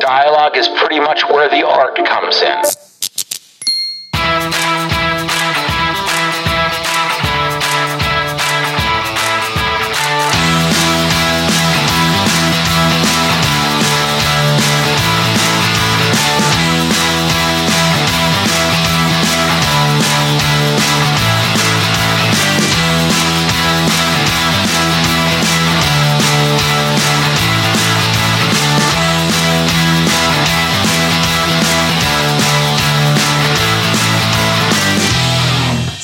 Dialogue is pretty much where the art comes in.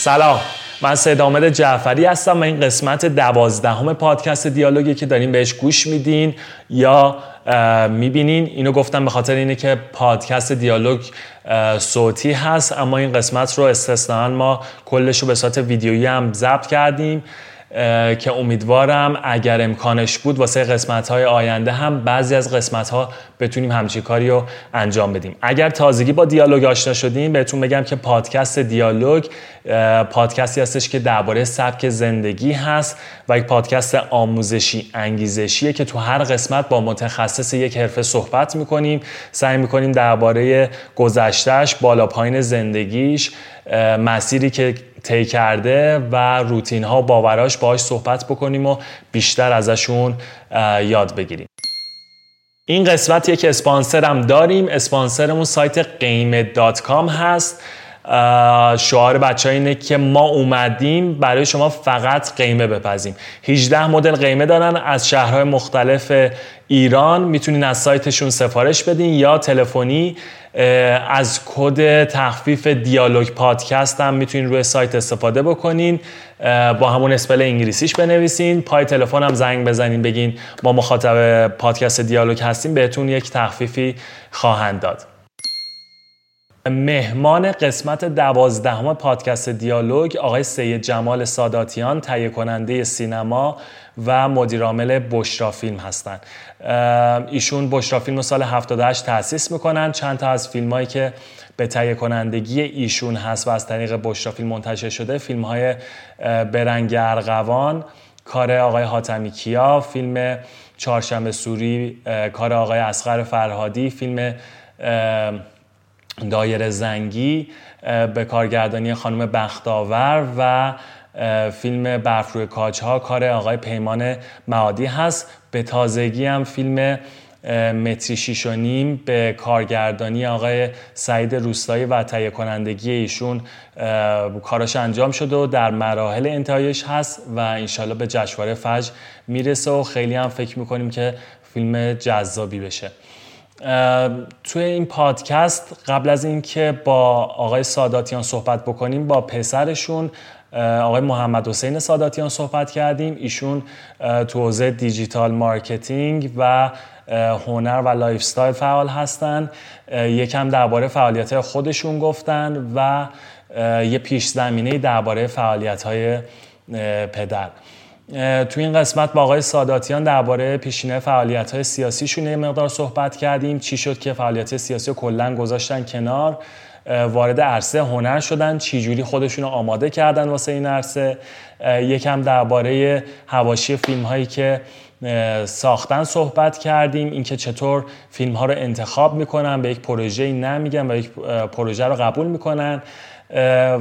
سلام. من سید آمد جعفری هستم و این قسمت دوازدهم پادکست دیالوگی که دارین بهش گوش میدین یا می‌بینین. اینو گفتم به خاطر اینه که پادکست دیالوگ صوتی هست اما این قسمت رو استثنان ما کلش رو به صورت ویدیویی هم ضبط کردیم. که امیدوارم اگر امکانش بود واسه قسمت های آینده هم بعضی از قسمت ها بتونیم همچین کاری رو انجام بدیم. اگر تازگی با دیالوگ آشنا شدیم بهتون بگم که پادکست دیالوگ پادکستی هستش که درباره سبک زندگی هست و یک پادکست آموزشی انگیزشیه که تو هر قسمت با متخصص یک حرفه صحبت می‌کنیم. سعی می‌کنیم درباره گذشتهش بالا پایین زندگیش مسیری که طی کرده و روتین ها و باوراش باهاش صحبت بکنیم و بیشتر ازشون یاد بگیریم. این قسمت یک اسپانسر داریم. اسپانسرمون سایت com هست. شعار بچه اینه که ما اومدیم برای شما فقط قیمه بپزیم. 18 مدل قیمه دارن از شهرهای مختلف ایران. می‌تونین از سایتشون سفارش بدین یا تلفنی از کد تخفیف دیالوگ پادکست هم می‌تونین روی سایت استفاده بکنین. با همون spell انگلیسیش بنویسین. پای تلفن هم زنگ بزنین بگین ما مخاطب پادکست دیالوگ هستیم بهتون یک تخفیفی خواهند داد. مهمان قسمت دوازدهم پادکست دیالوگ آقای سید جمال ساداتیان تهیه کننده سینما و مدیرعامل بشرا فیلم هستند. ایشون بشرا فیلم سال 78 تأسیس می‌کنن. چند تا از فیلم هایی که به تهیه کنندگی ایشون هست و از طریق بشرا فیلم منتشر شده فیلم های برنگ ارغوان کار آقای حاتمی کیا فیلم چهارشنبه سوری کار آقای اسقر فرهادی فیلم دایر زنگی به کارگردانی خانم بختاور و فیلم برف روی کاج ها کار آقای پیمان معادی هست. به تازگی هم فیلم متری شیش و نیم به کارگردانی آقای سعید روستایی و تهیه کنندگی ایشون کاراش انجام شده و در مراحل انتهایش هست و انشالله به جشنواره فجر می‌رسه و خیلی هم فکر می‌کنیم که فیلم جذابی بشه. توی این پادکست قبل از اینکه با آقای ساداتیان صحبت بکنیم با پسرشون آقای محمد حسین ساداتیان صحبت کردیم. ایشون تو حوزه digital marketing و هنر و lifestyle فعال هستن. یکم درباره فعالیت خودشون گفتن و یه پیش زمینه درباره فعالیت های پدر. تو این قسمت با آقای ساداتیان درباره پیشینه فعالیت های سیاسیشون یه مقدار صحبت کردیم. چی شد که فعالیت سیاسی رو کلا گذاشتن کنار؟ وارد عرصه هنر شدن. چجوری خودشون رو آماده کردن واسه این عرصه؟ یکم درباره هواشی فیلم هایی که ساختن صحبت کردیم. اینکه چطور فیلم ها رو انتخاب می‌کنن به یک پروژه نمیگن و یک پروژه رو قبول می‌کنن.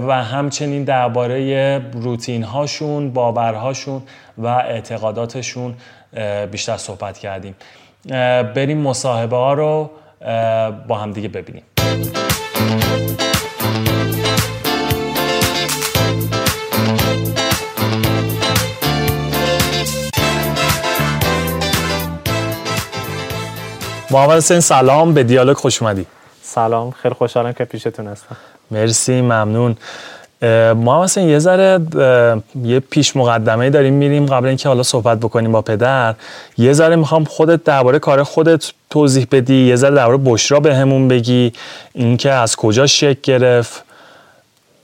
و همچنین درباره روتین هاشون باورهاشون و اعتقاداتشون بیشتر صحبت کردیم. بریم مصاحبه ها رو با هم دیگه ببینیم. محمد سلام به دیالوگ خوش اومدی. سلام خیلی خوشحالم که پیشتون هستم. مرسی ممنون. ما مثلا یه ذره یه پیش مقدمه داریم میریم قبل اینکه حالا صحبت بکنیم با پدر. یه ذره می‌خوام خودت درباره کار خودت توضیح بدی یه ذره درباره بشرا بهمون به بگی اینکه از کجا شکل گرفت.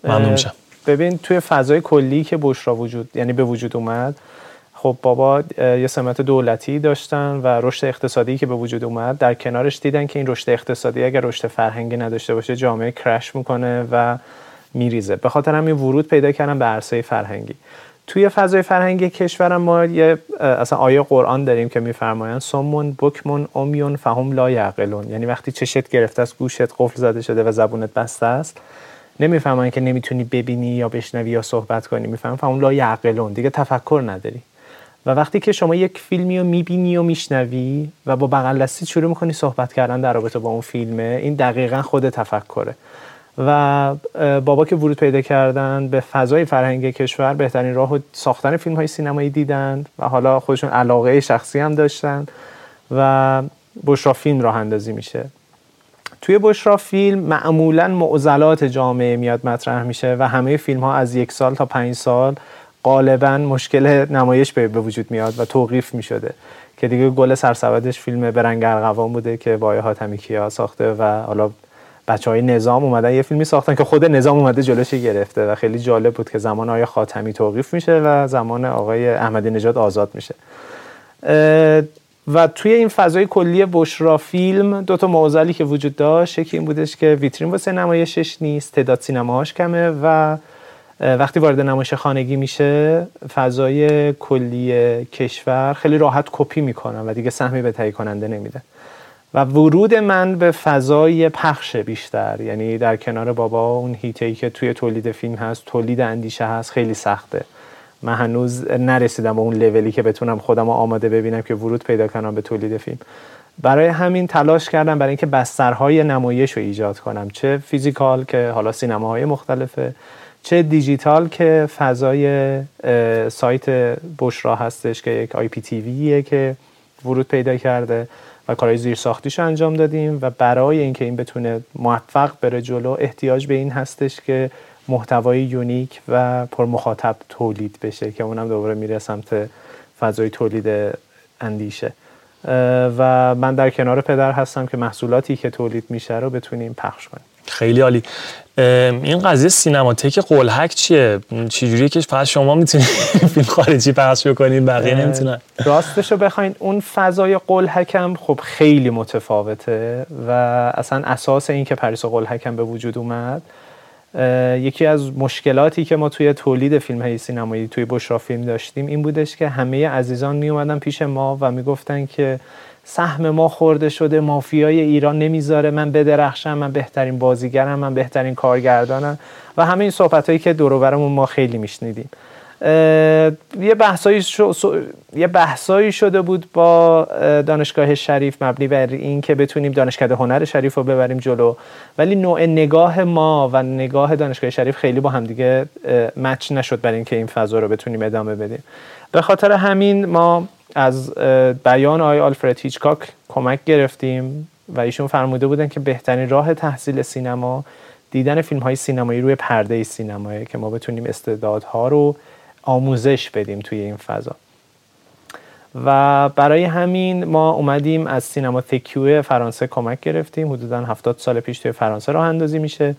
ممنون میشم. ببین توی فضای کلی که بشرا وجود یعنی به وجود اومد خب بابا یه سمت دولتی داشتن و رشد اقتصادی که به وجود اومد در کنارش دیدن که این رشد اقتصادی اگر رشد فرهنگی نداشته باشه جامعه کرش می‌کنه و میریزه. به خاطر همین ورود پیدا کردن به عرصه فرهنگی. توی فضای فرهنگی کشورم ما یه اصلا آیه قرآن داریم که میفرمایند سمون بکمون امیون فهم لا یعقلون. یعنی وقتی چشت گرفته است گوشت قفل زده شده و زبونت بسته است. نمی‌فهمن که نمی‌تونی ببینی یا بشنوی یا صحبت کنی. می‌فهمن فهم لا یعقلون. دیگه تفکر نداری. و وقتی که شما یک فیلمی رو می‌بینی و میشنوی و با بغل شروع می‌کنی صحبت کردن در رابطه با اون فیلمه این دقیقا خود تفکره. و بابا که ورود پیدا کردن به فضای فرهنگ کشور بهترین راه ساختن فیلم های سینمایی دیدن و حالا خودشون علاقه شخصی هم داشتن و بشرا فیلم راه اندازی میشه. توی بشرا فیلم معمولا معضلات جامعه میاد مطرح میشه و همه فیلم ها از یک سال تا پنج سال غالبا مشکل نمایش به وجود میاد و توقیف می‌شده. که دیگه گل سرسودش فیلم برنگ ارغوان بوده که وای حاتمی کیا ساخته و حالا بچه های نظام اومدن یه فیلمی ساختن که خود نظام اومده جلوش گرفته و خیلی جالب بود که زمان آقای خاتمی توقیف میشه و زمان آقای احمدی نژاد آزاد میشه. و توی این فضای کلی بشرا فیلم دو تا معضلی که وجود داشت یکی این بودش که ویترین واسه نمایشش نیست تعداد سینماهاش کمه و وقتی وارد نمایش خانگی میشه فضای کلی کشور خیلی راحت کپی می‌کنن و دیگه سهمی به تهیه کننده نمیده. و ورود من به فضای پخش بیشتر یعنی در کنار بابا اون حیطه که توی تولید فیلم هست تولید اندیشه هست خیلی سخته. من هنوز نرسیدم به اون لولی که بتونم خودم آماده ببینم که ورود پیدا کنم به تولید فیلم. برای همین تلاش کردم برای اینکه بسترهای نمایش رو ایجاد کنم. چه physical که حالا سینماهای مختلفه چه دیجیتال که فضای سایت بشرا هستش که یک IPTV یه که ورود پیدا کرده و کارهای زیر ساختیش انجام دادیم و برای اینکه این بتونه موفق بره جلو احتیاج به این هستش که محتوای یونیک و پر مخاطب تولید بشه که اونم دوباره میره سمت فضای تولید اندیشه. و من در کنار پدر هستم که محصولاتی که تولید میشه رو بتونیم پخش کنیم. خیلی عالی. این قضیه سینماتک قلحک چیه؟ چجوریه که فقط شما می‌تونید فیلم خارجی پخش بکنید بقیه نمی‌تونن. راستش رو بخواین اون فضای قلهک هم خب خیلی متفاوته و اصلا اساس این که پردیس قلهک هم به وجود اومد یکی از مشکلاتی که ما توی تولید فیلم های سینمایی توی بشرا فیلم داشتیم این بودش که همه عزیزان می اومدن پیش ما و می‌گفتن که سهم ما خورده شده مافیای ایران نمی‌ذاره من بدرخشم من بهترین بازیگرم من بهترین کارگردانم و همه این صحبت هایی که دور ما خیلی میشنیدیم. یه بحثایی یه بحثایی شده بود با دانشگاه شریف مبنی بر این که بتونیم دانشکده هنر شریف رو ببریم جلو. ولی نوع نگاه ما و نگاه دانشگاه شریف خیلی با همدیگه مچ نشد برای اینکه این فضا رو بتونیم ادامه بدیم. به خاطر همین ما از بیان آقای آلفرد هیچکاک کمک گرفتیم و ایشون فرموده بودن که بهترین راه تحصیل سینما دیدن فیلم های سینمایی روی پرده سینمایی که ما بتونیم استعدادها رو آموزش بدیم توی این فضا. و برای همین ما اومدیم از سینما تکیو فرانسه کمک گرفتیم. حدودا 70 سال پیش توی فرانسه راه اندازی میشه.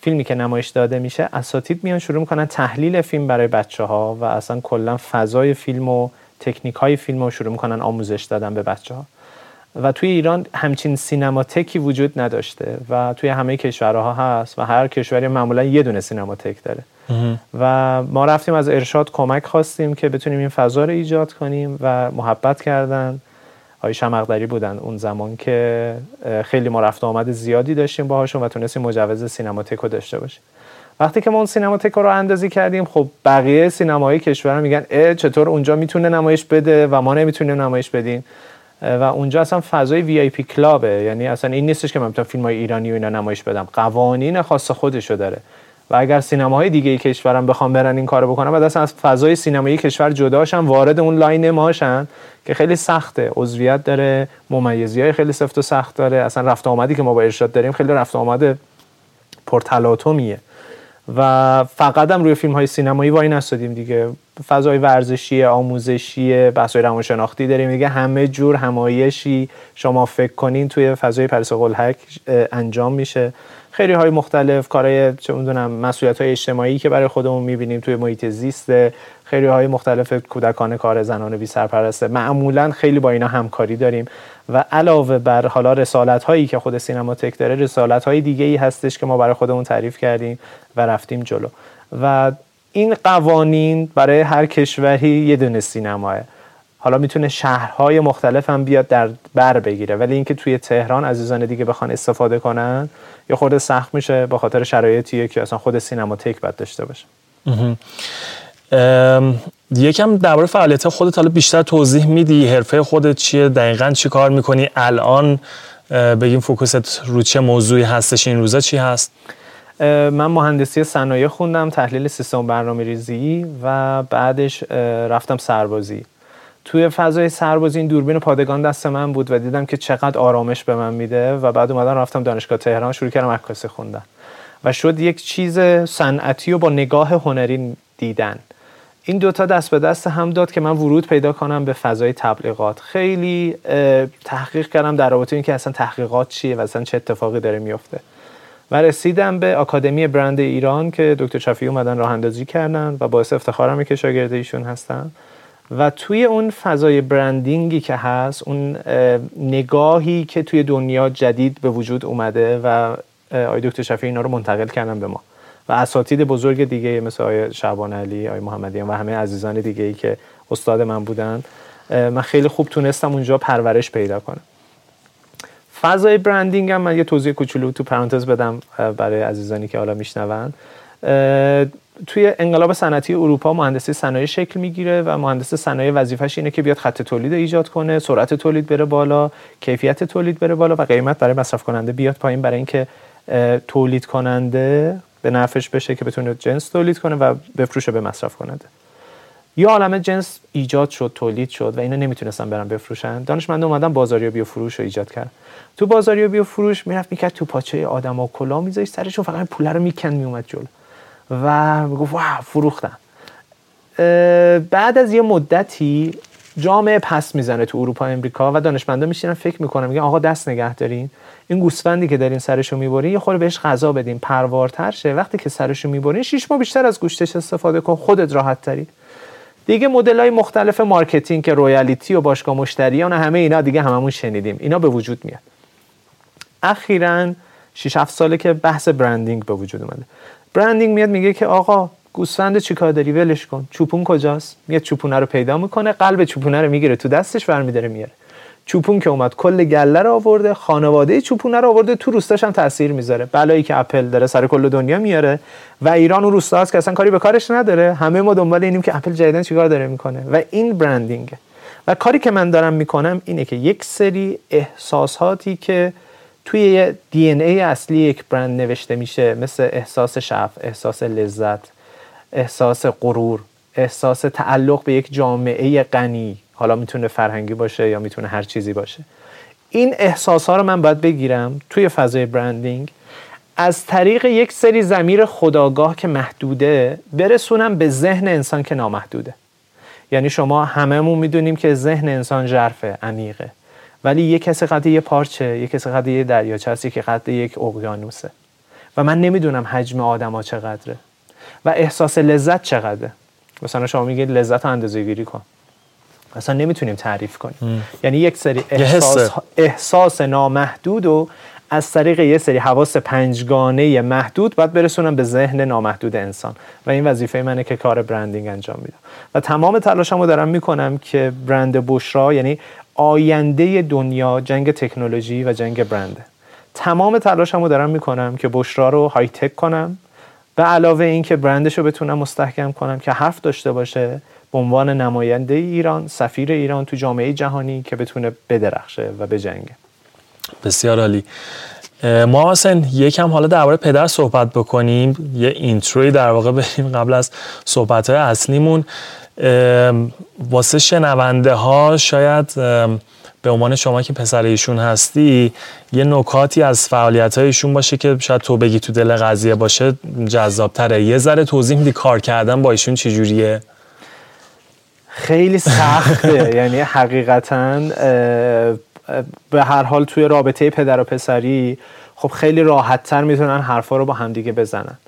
فیلمی که نمایش داده میشه. اساتید میان شروع می‌کنن تحلیل فیلم برای بچه ها و اصلا کلا فضای فیلم و تکنیک های فیلم رو شروع می‌کنن آموزش دادن به بچه ها و توی ایران همچین سینماتکی وجود نداشته و توی همه کشورها هست و هر کشوری معمولا یه دونه سینماتک داره. و ما رفتیم از ارشاد کمک خواستیم که بتونیم این فضا رو ایجاد کنیم و محبت کردن. آقای شمقدری بودن اون زمان که خیلی ما رفت آمد زیادی داشتیم باهاشون و تونستیم مجوز سینماتک رو داشته باشیم. وقتی که ما اون سینماتک رو اندازی کردیم خب بقیه سینماهای کشور میگن اه چطور اونجا می‌تونه نمایش بده و ما نمی‌تونیم نمایش بدیم. و اونجا اصلا فضای VIP club ه. یعنی اصلا این نیستش که من بتونم فیلم های ایرانی و اینا نمایش بدم. قوانین خاص خودشو داره. و اگر سینماهای دیگه کشورم بخوام برن این کارو بکنن بعد اصلا از فضای سینمایی کشور جداشن وارد اون line ماشن که خیلی سخته. عضویت داره ممیزی های خیلی سفت و سخت داره. اصلا رفت آمدی که ما با ارشاد داریم خیلی رفت آمد پرتلاطمیه. و فقط هم روی فیلم های سینمایی وای نستادیم دیگه. فضای ورزشی آموزشی بحث روانشناختی داریم. دیگه همه جور همایشی شما فکر کنین توی فضای پرس قلحک انجام میشه. خیلی های مختلف کارهای چه می‌دونم مسئولیت های اجتماعی که برای خودمون می‌بینیم توی محیط زیست. خیلی های مختلف کودکان کار زنان بی سرپرسته. معمولا خیلی با اینا همکاری داریم. و علاوه بر حالا رسالت هایی که خود سینماتک داره رسالت های دیگه ای هستش که ما برای خودمون تعریف کردیم. و رفتیم جلو. و این قوانین برای هر کشوری یه دونه سینماه. حالا می‌تونه شهرهای مختلف هم بیاد در بر بگیره ولی اینکه توی تهران عزیزان دیگه بخوان استفاده کنن یا خود سخت میشه به خاطر شرایطیه که اصلا خود سینماتک باید داشته باشه. یکم درباره فعالیت خودت حالا بیشتر توضیح میدی. حرفه خودت چیه؟ دقیقا چی کار می‌کنی؟ الان بگیم فوکوست رو چه موضوعی هستش؟ این روزا چی هست؟ من مهندسی صنایع خوندم تحلیل سیستم برنامه ریزی و بعدش رفتم سربازی. توی فضای سربازی این دوربین پادگان دست من بود و دیدم که چقدر آرامش به من میده و بعد اومدم رفتم دانشگاه تهران شروع کردم عکاسی خوندن. و شد یک چیز صنعتی و با نگاه هنری دیدن. این دوتا دست به دست هم داد که من ورود پیدا کنم به فضای تبلیغات. خیلی تحقیق کردم در رابطه اینکه اصلا تحقیقات چیه و اصلا چه اتفاقی داره میفته و رسیدم به آکادمی برند ایران که دکتر شفیعی اومدن راه اندازی کردن و باعث افتخارم که شاگرد ایشون هستم و توی اون فضای برندینگی که هست اون نگاهی که توی دنیا جدید به وجود اومده و آقای دکتر شفیعی اینا رو منتقل کردن به ما. و اساتید بزرگ دیگه مثل آقای شعبان علی آقای محمدیان و همه عزیزان دیگه ای که استاد من بودن من خیلی خوب تونستم اونجا پرورش پیدا کنم. فضای برندینگ هم من یه توضیح کوچولو تو پرانتز بدم برای عزیزانی که حالا میشنون. توی انقلاب صنعتی اروپا مهندسی صنایع شکل می‌گیره و مهندس صنایع وظیفش اینه که بیاد خط تولید ایجاد کنه سرعت تولید بره بالا کیفیت تولید بره بالا و قیمت برای مصرف کننده بیاد پایین برای اینکه تولید کننده به نفعش بشه که بتونه جنس تولید کنه و بفروشه به مصرف کننده یا عالم جنس ایجاد شد تولید شد و اینا نمی‌تونستن برن بفروشن. دانشمند اومدن بازاریابی و فروش رو ایجاد کرد تو بازاریابی و فروش می‌رفت می‌کرد تو پاچه آدم و کلا میذاشت سرشون فقط پول رو میکن میومد جلو. و می‌گفت واه فروختم. بعد از یه مدتی جامعه پس می‌زنه تو اروپا امریکا و دانشمندا میشینن فکر می‌کنن میگن آقا دست نگه دارین. این گوسفندی که دارین سرشو می‌برین یه خورده بهش غذا بدین پروارتر شه. وقتی که سرشو می‌برین شش ماه بیشتر از گوشتش استفاده کن خودت راحت تری. دیگه مدل های مختلف marketing که loyalty و باشگاه مشتریان و همه اینا دیگه هممون شنیدیم. اینا به وجود میاد. اخیرا 6 7 ساله که بحث branding به وجود اومده. branding میاد میگه که آقا گوسفند چیکار داری؟ ولش کن. چوپون کجاست؟ میاد چوپونه رو پیدا می‌کنه قلب چوپونه رو می‌گیره تو دستش برمیداره میاره. چوپون که اومد کل گله رو آورده خانواده چوپونه رو آورده تو روستاش هم تاثیر می‌ذاره. بلایی که اپل داره سر کل دنیا میاره و ایران و روستا که اصلا کاری به کارش نداره. همه ما دنبال اینیم که اپل جدیدن چیکار داره می‌کنه. و این برندینگ و کاری که من دارم می‌کنم اینه که یک سری احساساتی که توی دی ای اصلی یک برند نوشته میشه مثل احساس شف احساس لذت احساس غرور احساس تعلق به یک جامعه غنی. حالا می‌تونه فرهنگی باشه یا می‌تونه هر چیزی باشه. این احساس ها رو من باید بگیرم توی فضای برندینگ از طریق یک سری زمیر خداگاه که محدوده برسونم به ذهن انسان که نامحدوده. یعنی شما هممون می‌دونیم که ذهن انسان ژرفه عمیقه. ولی یه کسی قد یه پارچه یه کسی قد یه دریاچه هست یکی قد یک اقیانوسه. و من نمی‌دونم حجم آدما چقدره. و احساس لذت چقدره. مثلا شما میگید لذت اندازه گیری کن. اصلا نمی‌تونیم تعریف کنیم. یعنی یک سری احساس, احساس نامحدود و از طریق یه سری حواس پنجگانه محدود باید برسونم به ذهن نامحدود انسان. و این وظیفه منه که کار برندینگ انجام میدم. و تمام تلاشمو دارم می‌کنم که برند بشرا یعنی آینده دنیا جنگ تکنولوژی و جنگ برنده تمام تلاشمو دارم می‌کنم که بشرا رو های تک کنم. به علاوه اینکه برندش رو بتونم مستحکم کنم که حرف داشته باشه. به عنوان نماینده ایران سفیر ایران تو جامعه جهانی که بتونه بدرخشه و بجنگه. بسیار عالی. ما حسین یکم حالا درباره پدر صحبت بکنیم. یه اینتروی در واقع بریم قبل از صحبت های اصلیمون واسه شنونده ها شاید به عنوان شما که پسر ایشون هستی یه نکاتی از فعالیت ایشون باشه که شاید تو بگی تو دل قضیه باشه جذابتره. یه ذره توضیح میدی کار کردن با ایشون چجوریه؟ خیلی سخته. یعنی حقیقتا به هر حال توی رابطه پدر و پسری خب خیلی راحت تر می‌تونن حرفا رو با همدیگه بزنن.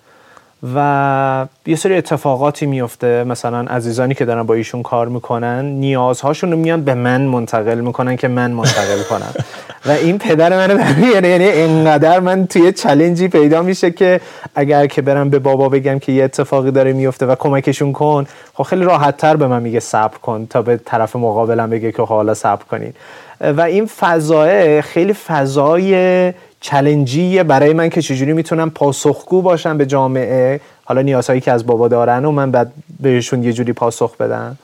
و یه سری اتفاقاتی میفته. مثلا عزیزانی که دارن با ایشون کار می‌کنن نیازهاشون رو میان به من منتقل می‌کنن که من منتقل کنم. و این پدر منو میاره یعنی انقدر من توی چلنجی پیدا میشه که اگر که برم به بابا بگم که یه اتفاقی داره میفته و کمکشون کن خب خیلی راحت تر به من میگه صبر کن تا به طرف مقابلم بگه که حالا صبر کنین. و این فضای خیلی فضای چلنجیه برای من که چجوری می‌تونم پاسخگو باشم به جامعه. حالا نیازهایی که از بابا دارن و من بعد بهشون یه جوری پاسخ بدم.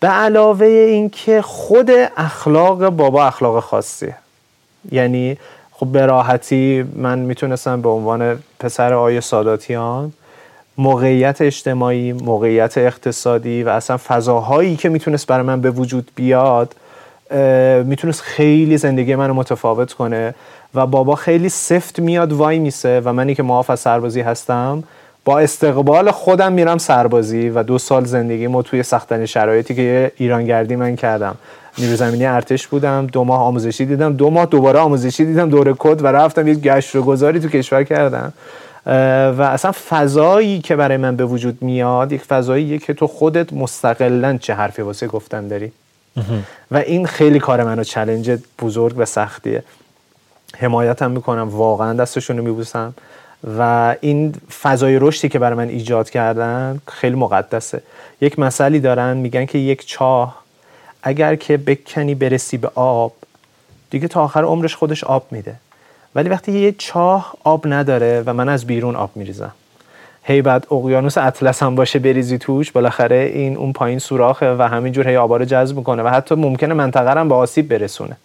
به علاوه اینکه خود اخلاق بابا اخلاق خاصیه. یعنی خب به راحتی من می‌تونستم به عنوان پسر آیه ساداتیان موقعیت اجتماعی موقعیت اقتصادی و اصلا فضاهایی که می‌تونست برای من به وجود بیاد می‌تونست خیلی زندگی منو متفاوت کنه. و بابا خیلی سفت میاد وای میسه و منی که معاف از سربازی هستم با استقبال خودم میرم سربازی و دو سال زندگی ما توی سختن شرایطی که ایرانگردی من کردم. نیرو زمینی ارتش بودم دو ماه آموزشی دیدم دو ماه دوباره آموزشی دیدم دور کد و رفتم یک گشت رو گذاری تو کشور کردم. و اصلا فضایی که برای من به وجود میاد یک فضایی که تو خودت مستقلا چه حرفی واسه گفتن داری. و این خیلی کار منو چلنج بزرگ و سختیه. حمایتم می‌کنم واقعا دستشون رو میبوسم. و این فضای رشدی که برای من ایجاد کردن خیلی مقدسه. یک مسئله دارن میگن که یک چاه اگر که بکنی برسی به آب دیگه تا آخر عمرش خودش آب میده. ولی وقتی یه چاه آب نداره و من از بیرون آب میریزم. هی بعد اقیانوس اطلس هم باشه بریزی توش بالاخره این اون پایین سوراخه و همینجور هی آبا رو جذب می‌کنه و حتی ممکنه منطقه هم به آسیب برسونه.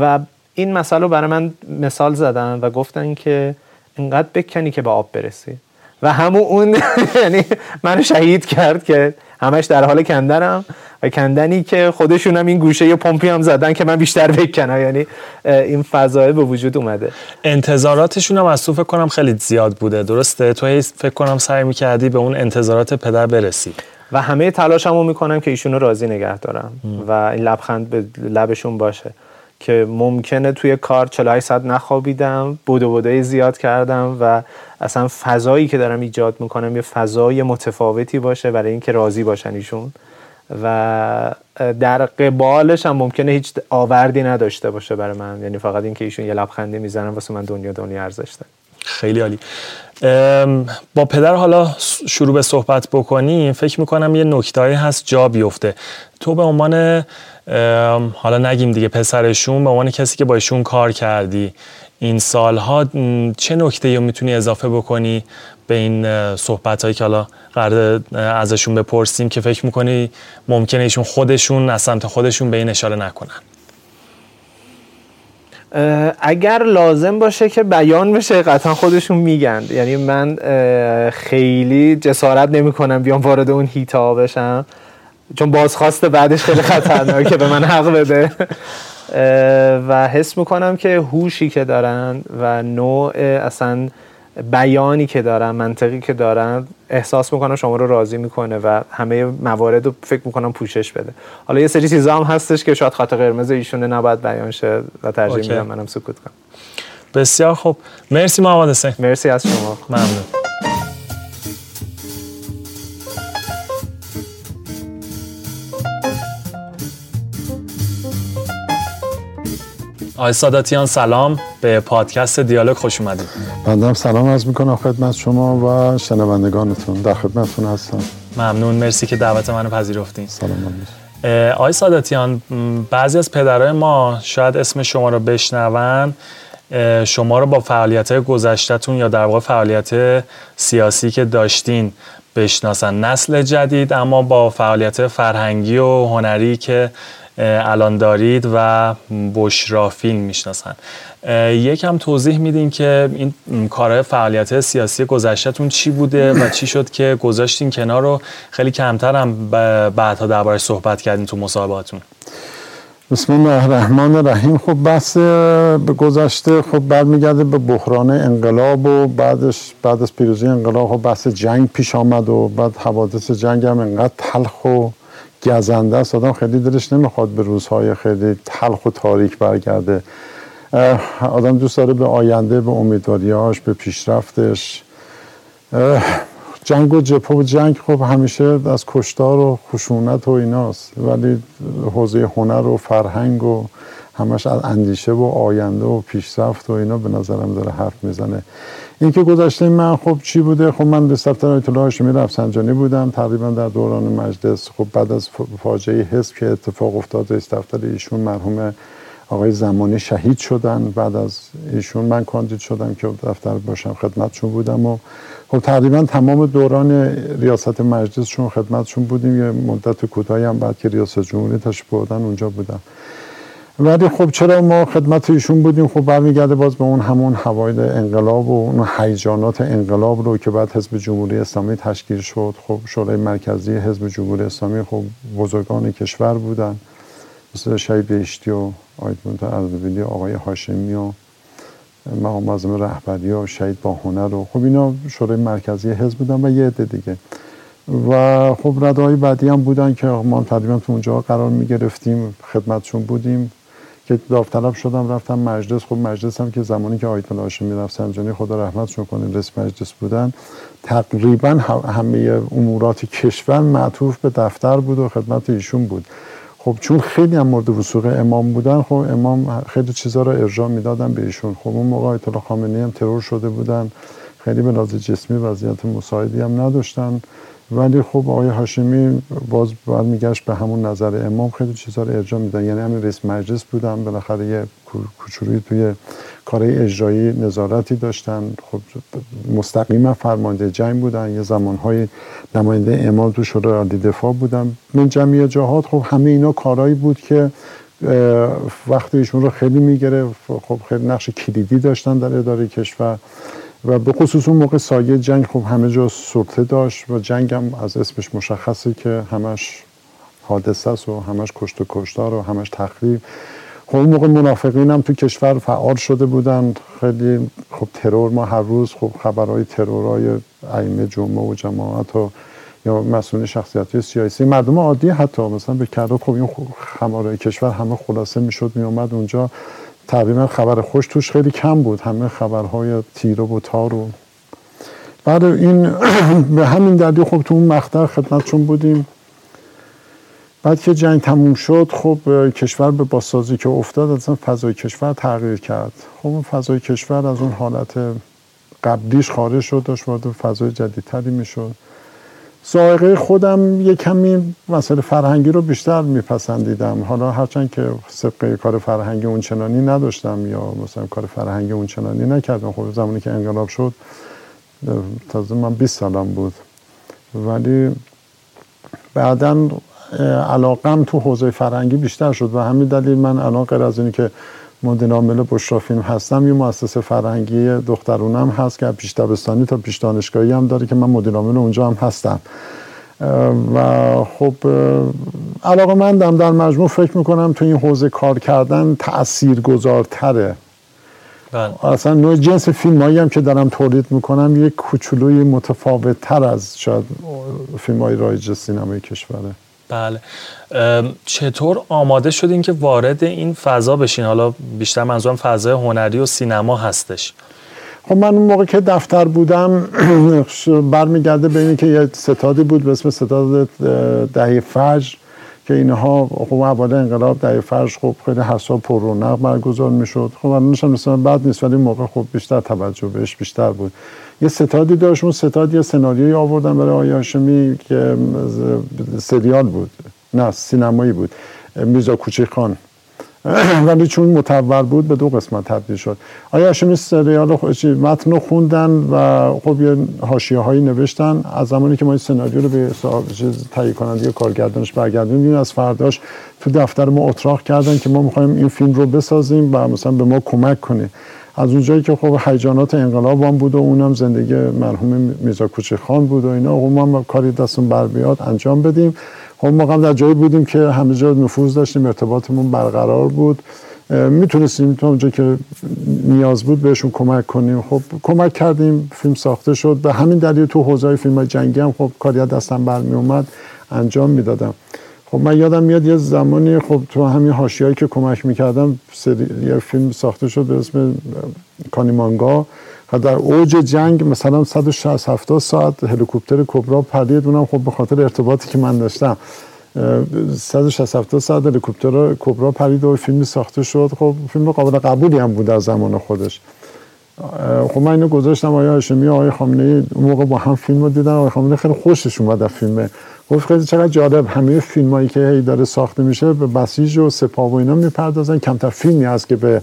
و این مسئله رو برای من مثال زدن و گفتن که اینقدر بکنی که به آب برسی. و همون اون یعنی منو شهید کرد که همش در حال کندنم و کندنی که خودشون هم این گوشه یه پمپی هم زدن که من بیشتر بکنم. یعنی این فضای به وجود اومده. انتظاراتشون هم از تو فکر کنم خیلی زیاد بوده. درسته؟ تو فکر کنم سعی می‌کردی به اون انتظارات پدر برسی. و همه تلاشمو می‌کنم که ایشونو راضی نگه دارم. و این لبخند به لبشون باشه. که ممکنه توی کار 48 ساعت نخوابیدم بودو بودای زیاد کردم و اصلا فضایی که دارم ایجاد می‌کنم یه فضای متفاوتی باشه برای اینکه راضی باشن ایشون. و در قبالش هم ممکنه هیچ آوردی نداشته باشه برای من. یعنی فقط اینکه ایشون یه لبخندی می‌زنن واسه من دنیا دنیا ارزش خیلی عالی. با پدر حالا شروع به صحبت بکنیم فکر می‌کنم یه نکتهایی هست جا بیفته. تو به عنوان حالا نگیم دیگه پسرشون به عنوان کسی که با ایشون کار کردی. این سالها چه نکته رو می‌تونی اضافه بکنی به این صحبت هایی که حالا قرار ازشون بپرسیم که فکر می‌کنی ممکنه ایشون خودشون از سمت خودشون به این اشاره نکنن؟ اگر لازم باشه که بیان بشه قطعا خودشون میگن. یعنی من خیلی جسارت نمی کنم بیام وارد اون هیتا بشم. چون بازخواست بعدش خیلی خطرناکه به من حق بده. و حس می‌کنم که هوشی که دارن و نوع اصلا بیانی که دارن منطقی که دارن احساس می‌کنم شما رو راضی می‌کنه و همه موارد رو فکر می‌کنم پوشش بده. حالا یه سری چیزا هم هستش که شاید خط قرمز ایشونه نباید بیان شه و ترجیح میدم منم سکوت کنم. بسیار خوب. مرسی محمد حسین. مرسی از شما. ممنون. آقای ساداتیان سلام. به پادکست دیالوگ خوش اومدید بنده سلام عرض می‌کنم خدمت شما و شنوندگانتون. در خدمتتون هستم. ممنون. مرسی که دعوت منو پذیرفتین سلام آقای ساداتیان بعضی از پدرای ما شاید اسم شما رو بشنون. شما رو با فعالیت گذشتهتون یا در واقع فعالیت سیاسی که داشتین بشناسن. نسل جدید اما با فعالیت فرهنگی و هنری که الان دارید و بشرا فیلم می‌شناسن. یکم توضیح میدین که این کارهای فعالیت سیاسی گذشتهتون چی بوده و چی شد که گذاشتین کنار رو؟ خیلی کمتر هم بعدها دربارش صحبت کردین تو مصاحبهاتون بسم الله الرحمن الرحیم. خب بحث به گذشته خب برمیگرده به بحران انقلاب و بعدش بعد از پیروزی انقلاب خب بحث جنگ پیش آمد و بعد حوادث جنگ هم انقدر تلخ و گزنده است. آدم خیلی دلش نمی‌خواد به روزهای خیلی تلخ و تاریک برگرده. آدم دوست داره به آینده به امیدواریاش به پیشرفتش. جنگ و جپه و جنگ خب همیشه از کشتار و خشونت و ایناست. ولی حوزه هنر و فرهنگ و همش از اندیشه و آینده و پیشرفت و اینا به نظرم داره حرف می‌زنه. این که گذشته من خب چی بوده؟ خب من دفتر آیت الله هاشمی رفسنجانی بودم. تقریبا در دوران مجلس خب بعد از فاجعه حزب که اتفاق افتاد دفتر ایشون مرحوم آقای زمانی شهید شدن. بعد از ایشون من کاندید شدم که دفتر باشم خدمتشون بودم و خب تقریبا تمام دوران ریاست مجلسشون خدمتشون بودیم. یه مدت کوتاهی هم بعد که ریاست جمهوری تشریف بردن اونجا بودم. ولی خب چرا ما خدمت ایشون بودیم؟ خب برمیگرده باز به اون همون هوای انقلاب و اون هیجانات انقلاب رو که بعد حزب جمهوری اسلامی تشکیل شد. خب شورای مرکزی حزب جمهوری اسلامی خب بزرگان کشور بودن. مثل شهید بهشتی و آیت اردبیلی آقای هاشمی و مقام اعظم رهبری و شهید با هنر و خب اینا شورای مرکزی حزب بودن و یه عده دیگه. و خب ردای بعدی هم بودن که ما تقریبا تو اونجا قرار می گرفتیم خدمتشون بودیم. که داوطلب شدم رفتم مجلس. خب مجلس هم که زمانی که آیت الله هاشمی رفت سنجانی خدا رحمتشون کنه رئیس مجلس بودن. تقریبا همه امورات کشور معطوف به دفتر بود و خدمت ایشون بود. خب چون خیلی هم مورد وسوق امام بودن خب امام خیلی چیزا رو ارجاع می‌دادن به ایشون. خب اون موقع آیت الله خامنه‌ای هم ترور شده بودن. خیلی به جسمی وضعیت مساعدی هم نداشتن. ولی خب آقای هاشمی باز باید میگشت به همون نظر امام. خیلی چیزا رو ارجاع میدن. یعنی همین رئیس مجلس بودن بالاخره یه کوچولوی توی کارهای اجرایی نظارتی داشتن. خب مستقیما فرمانده جنگ بودن. یه زمانهای نماینده امام تو شورای عالی دفاع بودن. من جمعی جهات خب همه اینا کارهایی بود که وقت ایشون رو خیلی می‌گیره خب خیلی نقش کلیدی داشتن در اداره کشور. و به خصوص اون موقع سایه جنگ خب همه جا سلطه داشت و جنگ هم از اسمش مشخصه که همش حادثه است و همش کشت و کشتار و همش تخریب. خب اون موقع منافقین هم تو کشور فعال شده بودن خیلی خب ترور ما هر روز خب خبرهای ترورهای ائمه جمعه و جماعت و یا مسئول شخصیت سیاسی مردم عادی حتی مثلا به کرده خب این خمارای کشور همه خلاصه می‌شد میومد اونجا. تقریبا خبر خوش توش خیلی کم بود. همه خبرهای تیره و تار و بعد این به همین دلیل خب تو اون مقطع خدمتشون بودیم. بعد که جنگ تموم شد خب کشور به باسازی که افتاد اصلا فضای کشور تغییر کرد. خب فضای کشور از اون حالت قبلیش خارج شد داشت وارد فضای جدیدتری می‌شد. سائقه خودم یه کمی مسئله فرهنگی رو بیشتر میپسندیدم. حالا هرچند که سبقه کار فرهنگی اونچنانی نداشتم یا مثلا کار فرهنگی اونچنانی نکردم. خب زمانی که انقلاب شد تازه من 20 سالم بود. ولی بعدا علاقم تو حوزه فرهنگی بیشتر شد و همین دلیل من الان غیر از اینی که مدیر عامل بشرا فیلم هستم. یه مؤسسه فرهنگی دخترونم هست که پیش دبستانی تا پیش دانشگاهی هم داره که من مدیر عامل اونجا هم هستم. و خب علاقه مندم در مجموع فکر می‌کنم تو این حوزه کار کردن تأثیر گذارتره بله. اصلا نوع جنس فیلم هایی هم که دارم تولید می‌کنم یک کوچولوی متفاوت تر از شاید فیلم های رایج سینمای کشوره. بله. چطور آماده شدین که وارد این فضا بشین؟ حالا بیشتر منظورم فضای هنری و سینما هستش. خب من اون موقع که دفتر بودم برمیگرده به اینه که یه ستادی بود به اسم ستاد دهی فجر. که اینها خب اول انقلاب دهی فجر خب خیلی حساب پر رونق برگزار می‌شد. خب الانش مثلا بعد نیست ولی موقع خب بیشتر توجه بهش بیشتر بود. یه ستادی داشت اون ستاد یه سناریوی آوردن برای آقای هاشمی که سریال بود. نه سینمایی بود. میرزا کوچی خان ولی چون متور بود به دو قسمت تبدیل شد. آیا هاشمی سریال متن رو خوندن و خب یه حاشیه هایی نوشتن؟ از زمانی که ما این سناریو رو به تهیه کننده کارگردانش برگردوندیم از فرداش تو دفتر ما اتراق کردن که ما می‌خوایم این فیلم رو بسازیم و مثلا به ما کمک کنیم از اونجایی که خب هیجانات انقلاب هم بود و اونم زندگی مرحوم میرزا کوچه خان بود و اینا خب ما کاری دستون بر بیاد انجام بدیم. خب ما در جایی بودیم که همه جا نفوذ داشتیم ارتباطمون برقرار بود. می‌تونستیم تا اونجا که نیاز بود بهشون کمک کنیم. خب کمک کردیم فیلم ساخته شد. به همین دلیل تو حوزه فیلم جنگی هم خب کاری دستم برمی اومد انجام می‌دادم. خب من یادم میاد یه زمانی خب تو همین حاشیه‌ای که کمک می‌کردم. یه فیلم ساخته شد به اسم کانیمانگا. و در اوج جنگ مثلا 160 70 ساعت هلیکوپتر کبرا پرید اونم خب به خاطر ارتباطی که من داشتم. 160 70 ساعت هلیکوپتر کبرا پرید و فیلمی ساخته شد. خب فیلم قابل قبولی هم بود در زمان خودش. خب من اینو گذاشتم آیا هاشمی آقای خامنه ای اون موقع با هم فیلم رو دیدن. آقای خامنه خیلی خوشش اومد از فیلمه گفت خیلی چقدر جالب همه فیلم هایی که هی داره ساخته میشه به بسیج و سپاه و اینا می‌پردازن. کمتر فیلمی هست که به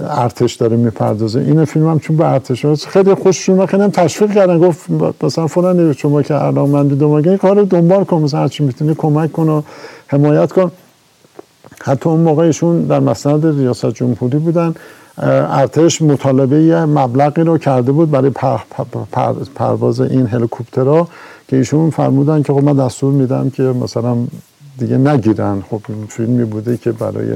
ارتش داره می‌پردازه. این فیلم هم چون به ارتش هست خیلی خوششون خیلی هم تشویق کردن گفت مثلا فلان شما که علاقمندی دنبال این کار دنبال کن مثلا هرچی می‌تونی کمک کن و حمایت کن. حتی اون موقعشون در مسند ریاست جمهوری بودن. ارتش مطالبه یه مبلغی رو کرده بود برای پر، پر، پرواز این هلیکوپترها که ایشون فرمودن که خب من دستور میدم که مثلا دیگه نگیرن. خب فیلمی بوده که برای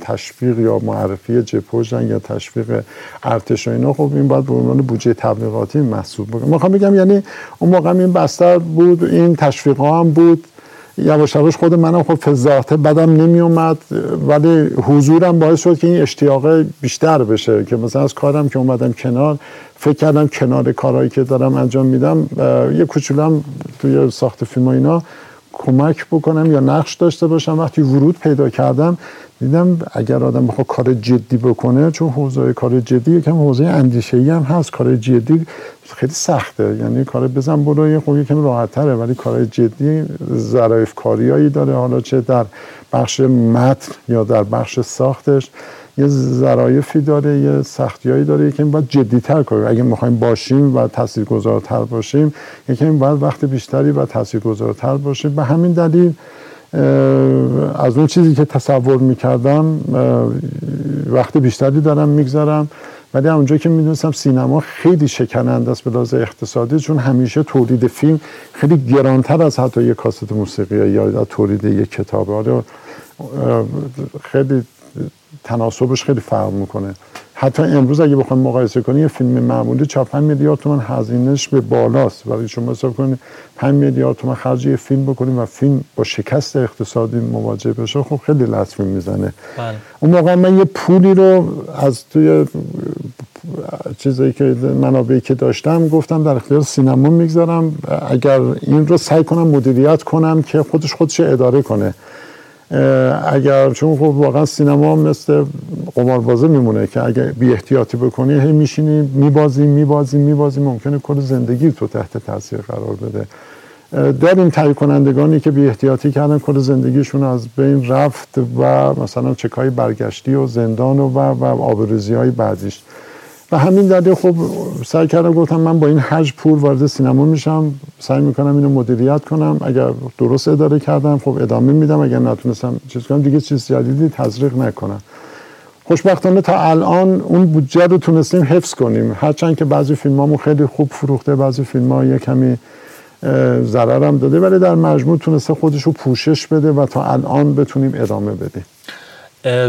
تشویق یا معرفی جپوژن یا تشویق ارتش و اینا خب این باید به عنوان بودجه تبلیغاتی محسوب بکنه. می‌خوام بگم یعنی اون موقع این بستر بود این تشویق ها هم بود. یواش یواش خود منم خب فضاحته بدم نمی اومد ولی حضورم باعث شد که این اشتیاق بیشتر بشه که مثلا از کارم که اومدم کنار فکر کردم کنار کارهایی که دارم انجام میدم یه کوچولم توی ساخت فیلم اینا کمک بکنم یا نقش داشته باشم؟ وقتی ورود پیدا کردم دیدم اگر آدم بخواد کار جدی بکنه چون حوزه کار جدی یکم حوزه اندیشه ای هم هست. کار جدی خیلی سخته. یعنی کار بزن برو خب یکم راحت تره ولی کار جدی ظرایف کاریایی داره. حالا چه در بخش متن یا در بخش ساختش یه ظرایفی داره یه سختیایی داره. یکم باید جدیتر کنیم. اگه می‌خوایم باشیم و تاثیرگذارتر باشیم یکم باید وقت بیشتری و تاثیرگذارتر باشیم. به همین دلیل از اون چیزی که تصور می‌کردم وقت بیشتری دارم می‌گذارم ولی اونجا که می‌دونستم سینما خیلی شکننده است به لحاظ اقتصادی چون همیشه تولید فیلم خیلی گرانتر از حتی یک کاست موسیقی یا تولید یک کتابه آره خیلی تناسبش خیلی فرق می‌کنه. حتی امروز اگه بخوایم مقایسه کنیم یه فیلم معمولی 4 5 میلیارد تومان هزینهش به بالاست. ولی شما حساب کنید 5 میلیارد تومان خرج یه فیلم بکنیم و فیلم با شکست اقتصادی مواجه بشه خب خیلی لطفی می‌زنه. بله. اون موقع من یه پولی رو از توی چیزایی که منابعی که داشتم گفتم در اختیار سینما می‌گذارم. اگر این رو سعی کنم مدیریت کنم که خودش خودش اداره کنه. اگر چون خب واقعا سینما مثل قماربازه میمونه که اگر بی احتیاطی بکنی هی میشینی میبازی میبازی میبازی ممکنه کل زندگی تو تحت تاثیر قرار بده. داریم تهیه کنندگانی که بی احتیاطی کردن کل زندگیشون از بین رفت و مثلا چکای برگشتی و زندان و و آبروزی های بعدیش. و همین دلیل خب سعی کردم گفتم من با این حج پول وارد سینما میشم. سعی می‌کنم اینو مدیریت کنم. اگر درست اداره کردم خب ادامه میدم. اگر نتونستم چیز کنم دیگه چیز جدیدی تزریق نکنم. خوشبختانه تا الان اون بودجه رو تونستیم حفظ کنیم. هرچند که بعضی فیلمامون خیلی خوب فروخته بعضی فیلم ها یه کمی ضررم داده ولی در مجموع تونسته خودش رو پوشش بده و تا الان بتونیم ادامه بدیم.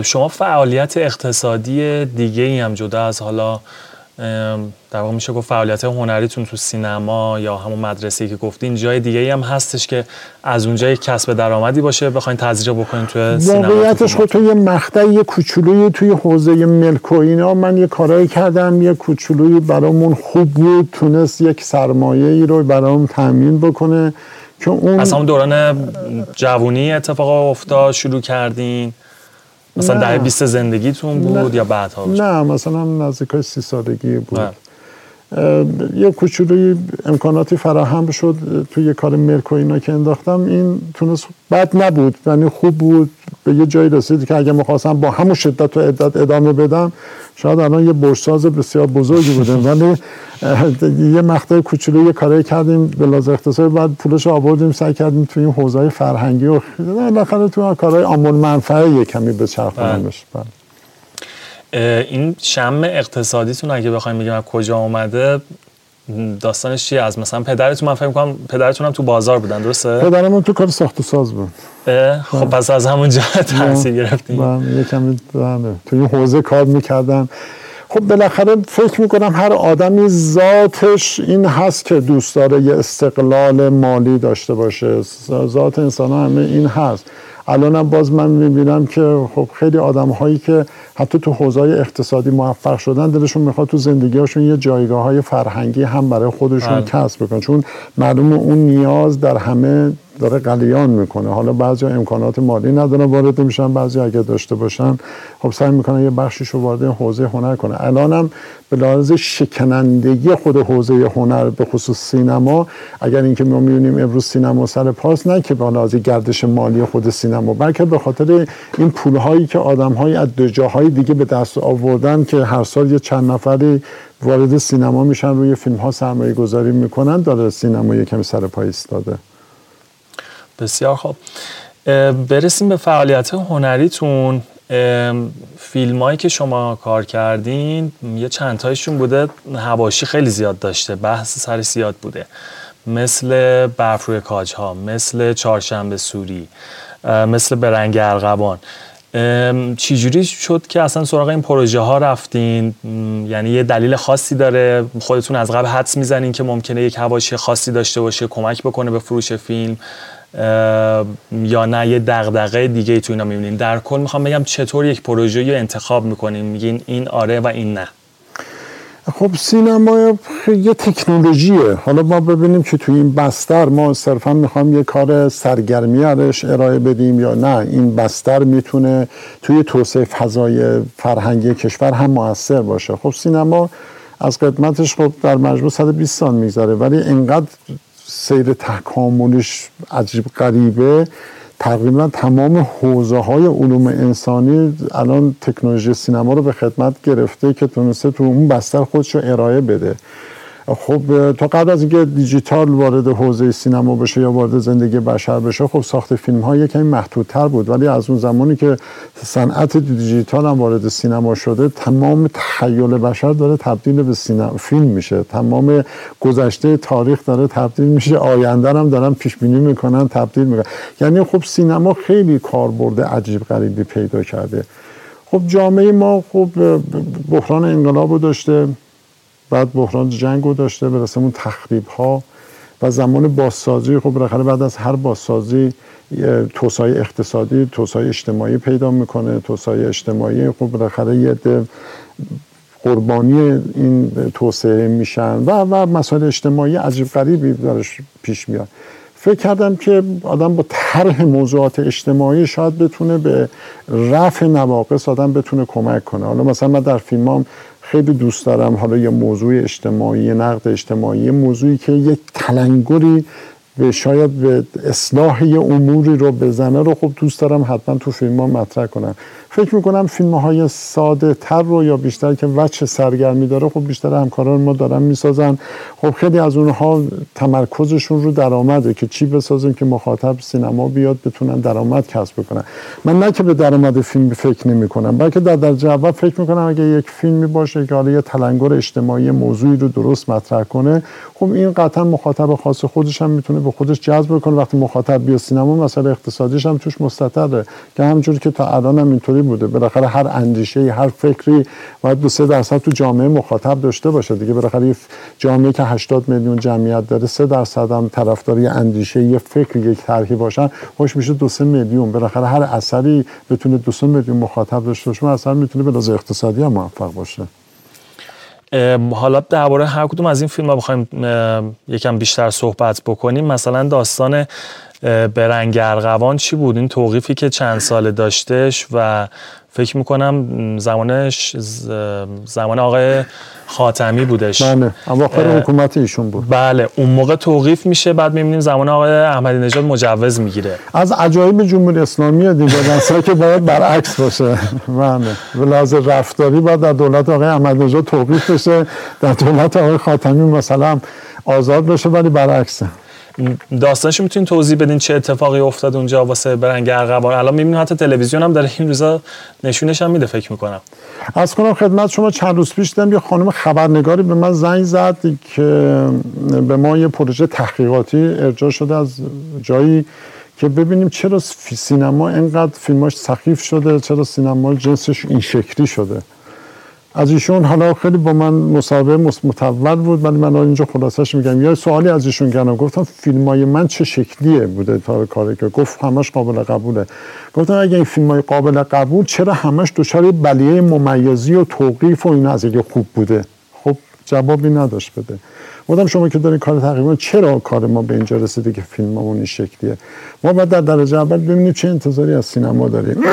شما فعالیت اقتصادی دیگه ای هم جدا از حالا در واقع میشه گفت فعالیت هنریتون تو سینما یا همون مدرسه که گفتین جای دیگه ای هم هستش که از اونجا یک کسب درآمدی باشه بخواین تزریق بکنین تو سینما واقعیتش خود تو یه مقطع یه کوچولوی توی حوزه ملک و اینا. من یه کارایی کردم یه کوچولوی برامون خوب بود تونست یک سرمایه ای رو برام تامین بکنه که اون از همون دوران جوونی اتفاق افتاد شروع کردین. مثلا ده 20 زندگیتون بود یا بعدها؟ نه مثلا نزدیک سی سالگی بود. یه کوچولوی امکاناتی فراهم شد توی کار ملک و اینا که انداختم. این تونست بد نبود یعنی خوب بود. به یه جایی رسید که اگه می‌خواستم با همون شدت و عدت ادامه بدم شاید الان یه برساز بسیار بزرگی بودم ولی یه مقطع کوچولو یه کاری کردیم به لحاظ اقتصادی بعد پولش آوردیم سعی کردیم توی این حوزه فرهنگی و بالاخره تو کارهای آمون منفعه یه کمی به چرخونمش بله. این شم اقتصادیتون اگه بخوایم بگیم از کجا اومده داستانش چیه؟ از مثلا پدرتون من فکر کنم پدرتون هم تو بازار بودن درسته؟ پدرمون تو کار ساخت و ساز بود. خب پس از همون جا تاثیر گرفتیم. من یکم بله. تو این حوزه کار می‌کردم. خب بالاخره فکر می‌کنم هر آدمی ذاتش این هست که دوست داره یه استقلال مالی داشته باشه. ذات انسان همه این هست. الانم باز من می‌بینم که خب خیلی آدم هایی که حتی تو حوزه اقتصادی موفق شدن دلشون می‌خواد تو زندگیشون یه جایگاه های فرهنگی هم برای خودشون بله. کسب بکنن چون معلوم اون نیاز در همه داره قلیان می‌کنه. حالا بعضی امکانات مالی ندارن وارد میشن بعضی اگه داشته باشن خب سعی می‌کنن یه بخشیش رو وارد حوزه هنر کنه الانم به لحاظ شکنندگی خود حوزه هنر به خصوص سینما اگر اینکه ما می‌بینیم امروز سینما سر پاس نه که به لحاظ گردش مالی خود سینما بلکه به خاطر این پولهایی که آدمهایی از دو جاهای دیگه به دست آوردن که هر سال یه چند نفری وارد سینما میشن روی فیلم ها سرمایه گذاری می‌کنن داره سینما یه کمی سر پای ایستاده. بسیار خوب. برسیم به فعالیت هنریتون. فیلم هایی که شما کار کردین یه چند تایشون بوده هواشی خیلی زیاد داشته بحث سر زیاد بوده. مثل برف روی کاج ها مثل چهارشنبه سوری مثل برنگ ارغوان. چجوری شد که اصلا سراغ این پروژه ها رفتین یعنی یه دلیل خاصی داره؟ خودتون از قبل حدس می‌زنین که ممکنه یک هواشی خاصی داشته باشه کمک بکنه به فروش فیلم؟ یا نه یه دغدغه دیگه ای تو اینا می‌بینین در کل می‌خوام بگم چطور یک پروژه رو انتخاب می‌کنین میگین این آره و این نه. خب سینما یه تکنولوژیه. حالا ما ببینیم که توی این بستر ما صرفا می‌خوام یه کار سرگرمی ازش ارائه بدیم یا نه. این بستر می‌تونه توی توسعه فضای فرهنگی کشور هم موثر باشه. خب سینما از قدمتش خب در مجموع 120 سال میگذره. ولی انقدر سیر تکاملش عجیب غریبه. تقریبا تمام حوزه های علوم انسانی الان تکنولوژی سینما رو به خدمت گرفته که تونسته تو اون بستر خودش رو ارائه بده. خب تا قبل از اینکه دیجیتال وارد حوزه سینما بشه یا وارد زندگی بشر بشه خب ساخت فیلم ها یکمی محدودتر بود. ولی از اون زمانی که صنعت دیجیتال هم وارد سینما شده تمام تخیل بشر داره تبدیل به سینما فیلم میشه. تمام گذشته تاریخ داره تبدیل میشه. آینده هم دارن پیش بینی می‌کنن تبدیل می‌کنن. یعنی خب سینما خیلی کاربرد عجیب غریبی پیدا کرده. خب جامعه ما خب بحران انقلاب رو داشته. بعد بحران جنگ رو داشته برسه اون تخریب ها و زمان بازسازی. خب بالاخره بعد از هر بازسازی توسعه اقتصادی توسعه اجتماعی پیدا می‌کنه توسعه اجتماعی. خب بالاخره یه قربانی این توسعه میشن و و مسائل اجتماعی عجیب غریبی درش پیش میاد. فکر کردم که آدم با طرح موضوعات اجتماعی شاید بتونه به رفع نواقص آدم بتونه کمک کنه. حالا مثلا من در فیلمام خیلی دوست دارم. حالا یه موضوع اجتماعی نقد اجتماعی موضوعی که یک تلنگری به شاید به اصلاح یه اموری رو بزنه رو خب دوست دارم. حتما تو فیلم ها مطرح کنم فکر می‌کنم فیلم های ساده تر رو یا بیشتر که وچه سرگرمی داره خب بیشتر همکاران ما دارن می‌سازن. خب خیلی از اونها تمرکزشون رو درآمده که چی بسازیم که مخاطب سینما بیاد بتونن درآمد کسب بکنن. من نه که به درآمد فیلم فکر نمی کنم بلکه در درجه اول فکر می‌کنم اگه یک فیلمی باشه که حالا یه تلنگر اجتماعی موضوعی رو درست مطرح کنه خب این قطعا مخاطب خاص خودش هم می‌تونه به خودش جذب کنه وقتی مخاطب بیا سینما مسئله اقتصادیش هم توش مستطره که همونجوری که تا الان هم اینطوری بوده. بالاخره هر اندیشه هر فکری باید دو سه درصد تو جامعه مخاطب داشته باشه دیگه. بالاخره جامعه که 80 میلیون جمعیت داره سه درصد هم طرفداری اندیشه یه فکر یک طرحی باشن خوش میشه دو سه میلیون. بالاخره هر اثری بتونه دو سه میلیون مخاطب داشته باشه اثر می‌تونه به لحاظ اقتصادی هم موفق باشه. حالا درباره هر کدوم از این فیلم ها بخوایم یکم بیشتر صحبت بکنیم. مثلا داستان برنگ ارغوان چی بود؟ این توقیفی که چند ساله داشتش و فکر می‌کنم زمانش زمان آقای خاتمی بودش. بله اواخر حکومت ایشون بود. بله اون موقع توقیف میشه بعد می‌بینیم زمان آقای احمدی نژاد مجوز می‌گیره. از عجایب جمهوری اسلامی دیگه مثلا که باید برعکس باشه. بله به لحاظ رفتاری باید در دولت آقای احمدی نژاد توقیف بشه در دولت آقای خاتمی مثلا آزاد بشه ولی برعکسه. داستانشو می‌تونین توضیح بدین چه اتفاقی افتاد اونجا واسه برنگ ارغوان. الان می‌بینیم حتی تلویزیون هم داره این روزا نشونش هم میده فکر می‌کنم. از کنم خدمت شما چند روز پیش دیدم یه خانم خبرنگاری به من زنگ زد که به ما یه پروژه تحقیقاتی ارجاع شده از جایی که ببینیم چرا سینما اینقدر فیلماش سخیف شده چرا سینما جنسش این شکلی شده. از ایشون حالا خیلی با من مصاحبه متول بود ولی من اینجا خلاصش میگم. یه سوالی از ایشون کردم. گفتم فیلم های من چه شکلیه بوده تا کاری که؟ گفت همش قابل قبوله. گفتم اگه این فیلم های قابل قبول چرا همش دچار بلیه ممیزی و توقیف و این از خوب بوده؟ خب جوابی نداشت بده. بودم شما که دارین کار تقریبا چرا کار ما به اینجا رسیده که فیلم این شکلیه؟ ما باید در درجه اول ببینیم چه انتظاری از سینما داریم.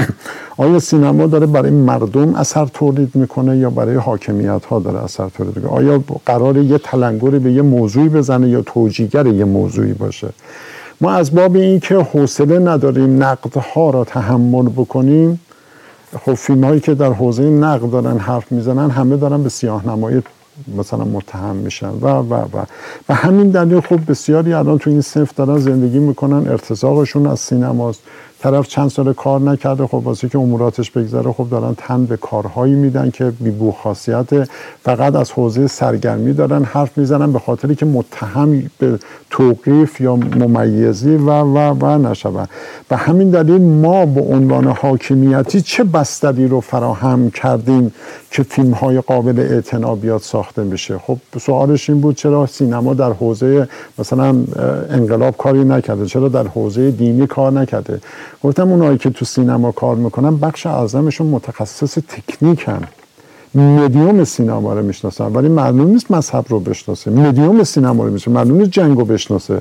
آیا سینما داره برای مردم اثر تولید می‌کنه یا برای حاکمیت ها داره اثر تولید می‌کنه؟ آیا قرار یه تلنگری به یه موضوعی بزنه یا توجیگر یه موضوعی باشه؟ ما از باب اینکه حوصله نداریم نقدها را تحمل بکنیم خب فیلم هایی که در حوزه نقد دارن حرف می‌زنن همه دارن به سیاه نمایی مثلا متهم میشن. و و و. و همین دلیل خب بسیاری الان تو این صنف دارن زندگی می‌کنن ارتزاقشون از سینماست. طرف چند سال کار نکرده خب واسه که اموراتش بگذره خب دارن تن به کارهایی میدن که بی خاصیت. فقط از حوزه سرگرمی دارن حرف می‌زنن به خاطری که متهم به توقیف یا ممیزی و و و نشون. و همین دلیل ما به عنوان حاکمیتی چه بستری رو فراهم کردیم که فیلم های قابل اعتنا بیاد ساخته بشه؟ خب سوالش این بود چرا سینما در حوزه مثلا انقلاب کاری نکرده؟ چرا در حوزه دینی کار نکرده؟ گفتم اونایی که تو سینما کار می‌کنن بخش اعظمشون متخصص تکنیکن. مدیوم سینما رو می‌شناسن ولی معلوم نیست مذهب رو بشناسه. مدیوم سینما رو می‌شناسه معلوم نیست جنگ رو بشناسه.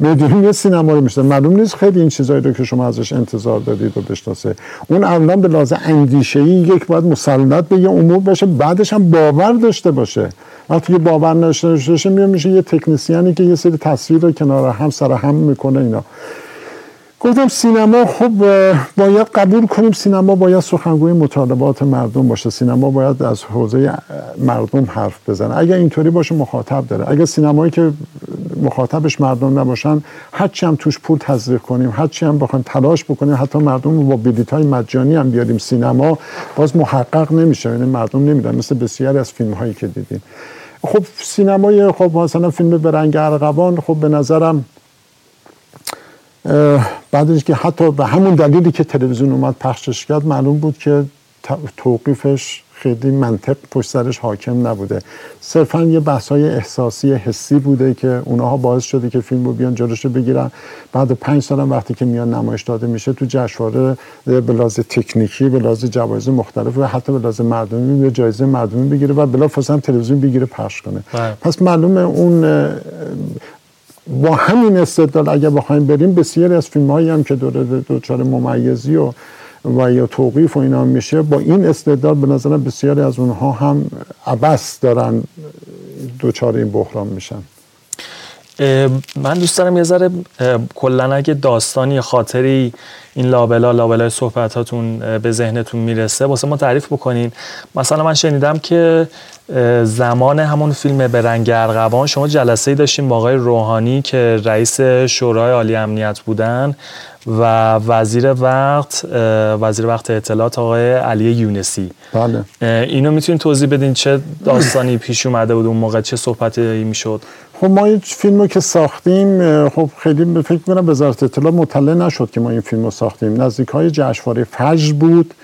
مدیوم سینما رو می‌شناسه معلوم نیست خیلی این چیزایی رو که شما ازش انتظار دارید رو بشناسه. اون الان به لحاظ اندیشه ای یک باید مسلط به یه امور بشه بعدش هم باور داشته باشه. وقتی که باور نشته باشه میشه یه تکنسیانی که یه سری تصویر رو کنار هم سر هم می‌کنه اینا. گفتم سینما خب باید قبول کنیم سینما باید سخنگوی مطالبات مردم باشه. سینما باید از حوزه مردم حرف بزنه. اگر اینطوری باشه مخاطب داره. اگر سینمایی که مخاطبش مردم نباشن هرچی هم توش پول تزریق کنیم هرچی هم بخوایم تلاش بکنیم حتی مردم رو با بلیط های مجانی هم بیاریم سینما باز محقق نمیشه. یعنی مردم نمیدن مثل بسیاری از فیلم هایی که دیدیم. خب سینمای خب مثلا فیلم به رنگ ارغوان خب به نظرم بعدش که حتی به همون دلیلی که تلویزیون اومد پخشش کرد معلوم بود که توقیفش خیلی منطق پشت سرش حاکم نبوده. صرفا یه بحثای احساسی حسی بوده که اونها باعث شده که فیلم رو بیان جلوشو بگیرن. بعد پنج سال وقتی که میان نمایش داده میشه تو جشنواره به لحاظ تکنیکی به لحاظ جوایز مختلف و حتی به لحاظ مردمی جایزه مردمی بگیره و بلا هم تلویزیون بگیره پخش کنه. بله. پس معلومه اون با همین استدلال اگر بخوایم بریم بسیاری از فیلم هایی هم که دچار ممیزی و و یا توقیف و اینا میشه با این استدلال به نظر بسیاری از اونها هم عبس دارن دوچار این بحران میشن. من دوست دارم یه ذره کلا اگه داستانی خاطری این لابلا لابلای صحبتاتون به ذهنتون می‌رسه واسه ما تعریف بکنین. مثلا من شنیدم که زمان همون فیلم به رنگ ارغوان شما جلسه ای داشتیم با آقای روحانی که رئیس شورای عالی امنیت بودن و وزیر وقت وزیر وقت اطلاعات آقای علی یونسی. بله. اینو می‌تونید توضیح بدین چه داستانی پیش اومده بود اون موقع چه صحبتی می‌شد؟ خب ما این فیلم رو که ساختیم خب خیلی فکر کنم وزارت اطلاع مطلع نشد که ما این فیلم رو ساختیم. نزدیک های جشنواره فجر بود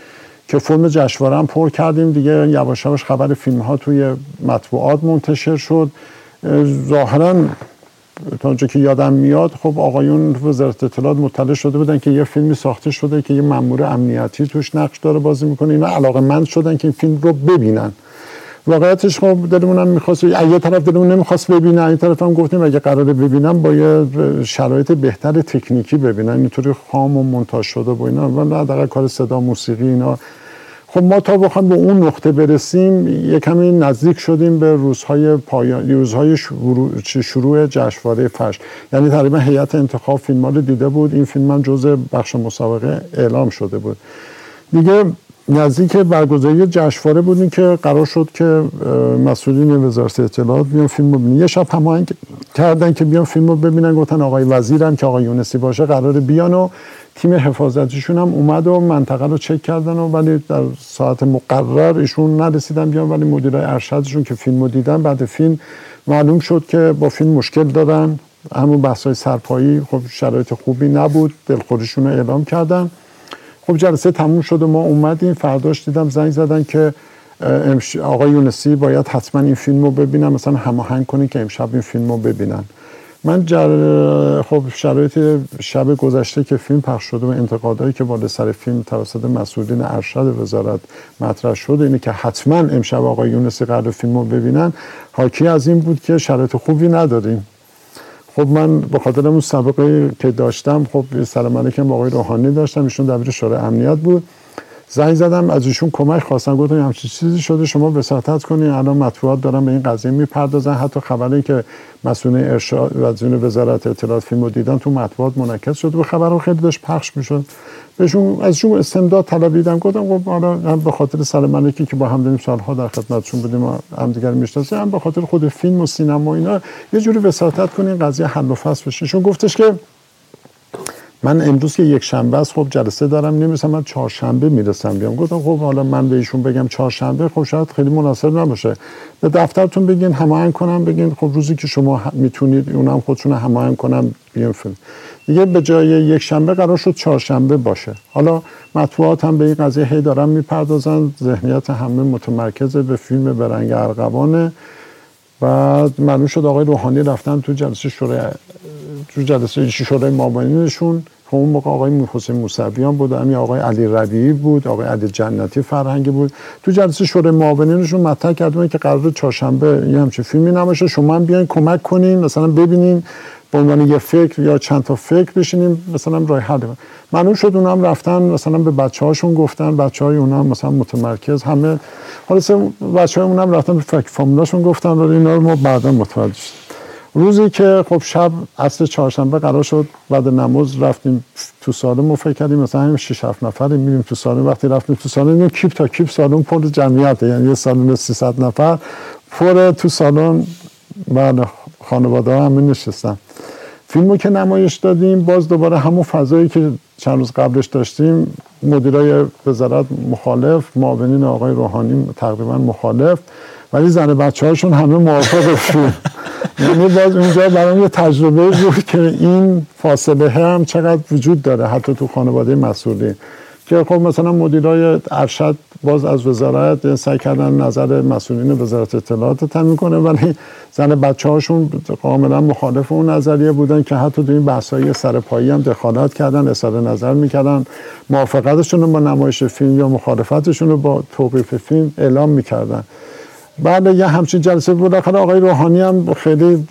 که فرم جشنواره هم پر کردیم. دیگه یواش یواش خبر فیلم ها توی مطبوعات منتشر شد. ظاهرا تا اونجا که یادم میاد خب آقایون وزارت اطلاعات مطلع شده بودن که یه فیلمی ساخته شده که یه مامور امنیتی توش نقش داره بازی می‌کنه. اینا علاقه مند شدن که این فیلم رو ببینن. واقعیتش خب دلمون هم می‌خواست یه طرف دلمون نمی‌خواست ببینن این طرف هم گفتیم اگه قراره ببینم با یه شرایط بهتر تکنیکی ببینن اینطوری خام و منتاج شده با اینا. و کار صدا موسیقی اینا. خب ما تا بخوام به اون نقطه برسیم یه نزدیک شدیم به روزهای پایان روزهای شروع جشنواره فش یعنی تقریبا هیئت انتخاب فیلم رو دیده بود. این فیلم هم جزء بخش مسابقه اعلام شده بود. دیگه نزدیک برگزاری جشنواره بودیم که قرار شد که مسئولین وزارت اطلاعات بیان فیلم رو ببینن یه شب هماهنگ کردن که بیان فیلم رو ببینن گفتن آقای وزیرم که آقای یونسی باشه قرار بیان و تیم حفاظتیشون هم اومد و منطقه رو چک کردن و ولی در ساعت مقرر ایشون نرسیدن بیان ولی مدیرای ارشدشون که فیلم رو دیدن بعد فیلم معلوم شد که با فیلم مشکل دارن. همون بحثای سرپایی خب شرایط خوبی نبود دلخوریشون رو اعلام کردن. خب جلسه تموم شد و ما اومدیم. فرداش دیدم زنگ زدن که آقای یونسی باید حتما این فیلم رو ببینن مثلا هماهنگ کنی که امشب این فیلم رو ببینن. من جر... خب شرایط شب گذشته که فیلم پخش شده و انتقادهایی که بالا سر فیلم توسط مسئولین ارشد وزارت مطرح شده اینه که حتما امشب آقای یونسی قرار فیلم رو ببینن. حاکی از این بود که شرایط خوبی نداریم. خب من به خاطر اون سابقه که داشتم خب سلام علیکم آقای روحانی داشتم ایشون دبیر شورای امنیت بود. زنگ زدم از ایشون کمک خواستم. گفتم همچین چیزی شده شما وساطت کنین. الان مطبوعات دارن به این قضیه می‌پردازن. حتی خبری که مسئول ارشاد و وزارت اطلاعات فیلم رو دیدن تو مطبوعات منعکس شد و خبر خیلی داشت پخش می‌شد. بهشون ازشون استمداد طلبیدم گفتم خب حالا هم به خاطر سلام علیکی که با هم داریم سالها در خدمتشون بودیم و هم دیگر می‌شناسیم هم به خاطر خود فیلم و سینما و اینا یه جوری وساطت کنین قضیه حل و فصل بشه. گفتش که من امروز که یک شنبه است خب جلسه دارم نمی‌رسم من چهارشنبه می‌رسم بیام. گفتم خب حالا من به ایشون بگم چهارشنبه خب شاید خیلی مناسب نباشه. به دفترتون بگین هماهنگ کنم بگین خب روزی که شما می‌تونید اونم خودشون هماهنگ کنم بیام فیلم دیگه به جای یک شنبه قرار شد چهارشنبه باشه. حالا مطبوعات هم به این قضیه هی دارن می‌پردازن ذهنیت همه متمرکز به فیلم برنگ ارغوانه. بعد معلوم شد آقای روحانی رفتن تو جلسه شورای تو جلسه شورای معاونینشون خب اون موقع آقای حسین موسویان بود همین آقای علی ربیعی بود آقای علی جنتی فرهنگی بود. تو جلسه شورای معاونینشون مطرح کردن که قرار چهارشنبه یه همچین فیلمی نباشه شما هم بیاین کمک کنین مثلا ببینین به عنوان یه فکر یا چند تا فکر بشینیم مثلا راه حل. معلوم شد اونم رفتن مثلا به بچه هاشون گفتن بچه های اونم مثلا متمرکز همه حالا بچه های اونم رفتن به فکر فامیلاشون گفتن ولی اینا رو ما بعدا متوجه شدیم. روزی که خب شب اصل چهارشنبه قرار شد بعد نماز رفتیم تو سالن. فکر کردیم مثلا همین 6 7 نفر میریم تو سالن. وقتی رفتیم تو سالن کیپ تا کیپ سالن پر جمعیت یعنی یه سالن 300 نفر پر تو سالن. بعد خانواده ها همین نشستن. فیلمو که نمایش دادیم باز دوباره همون فضایی که چند روز قبلش داشتیم مدیرای وزارت مخالف معاونین آقای روحانی تقریبا مخالف. ولی زن بچه هاشون همه موافق فیلم یعنی باز اونجا برام یه تجربه بود که این فاصله هم چقدر وجود داره حتی تو خانواده مسئولین که خب مثلا مدیرای ارشد باز از وزارت سعی کردن نظر مسئولین وزارت اطلاعات تامین کنه ولی زن بچه هاشون کاملا مخالف اون نظریه بودن که حتی تو این بحث‌های سرپایی هم دخالت کردن اظهار نظر می‌کردن. موافقتشون رو با نمایش فیلم یا مخالفتشون رو با توقیف فیلم اعلام می‌کردن. بعد یه همچین جلسه بود. بالاخره آقای روحانی هم خیلی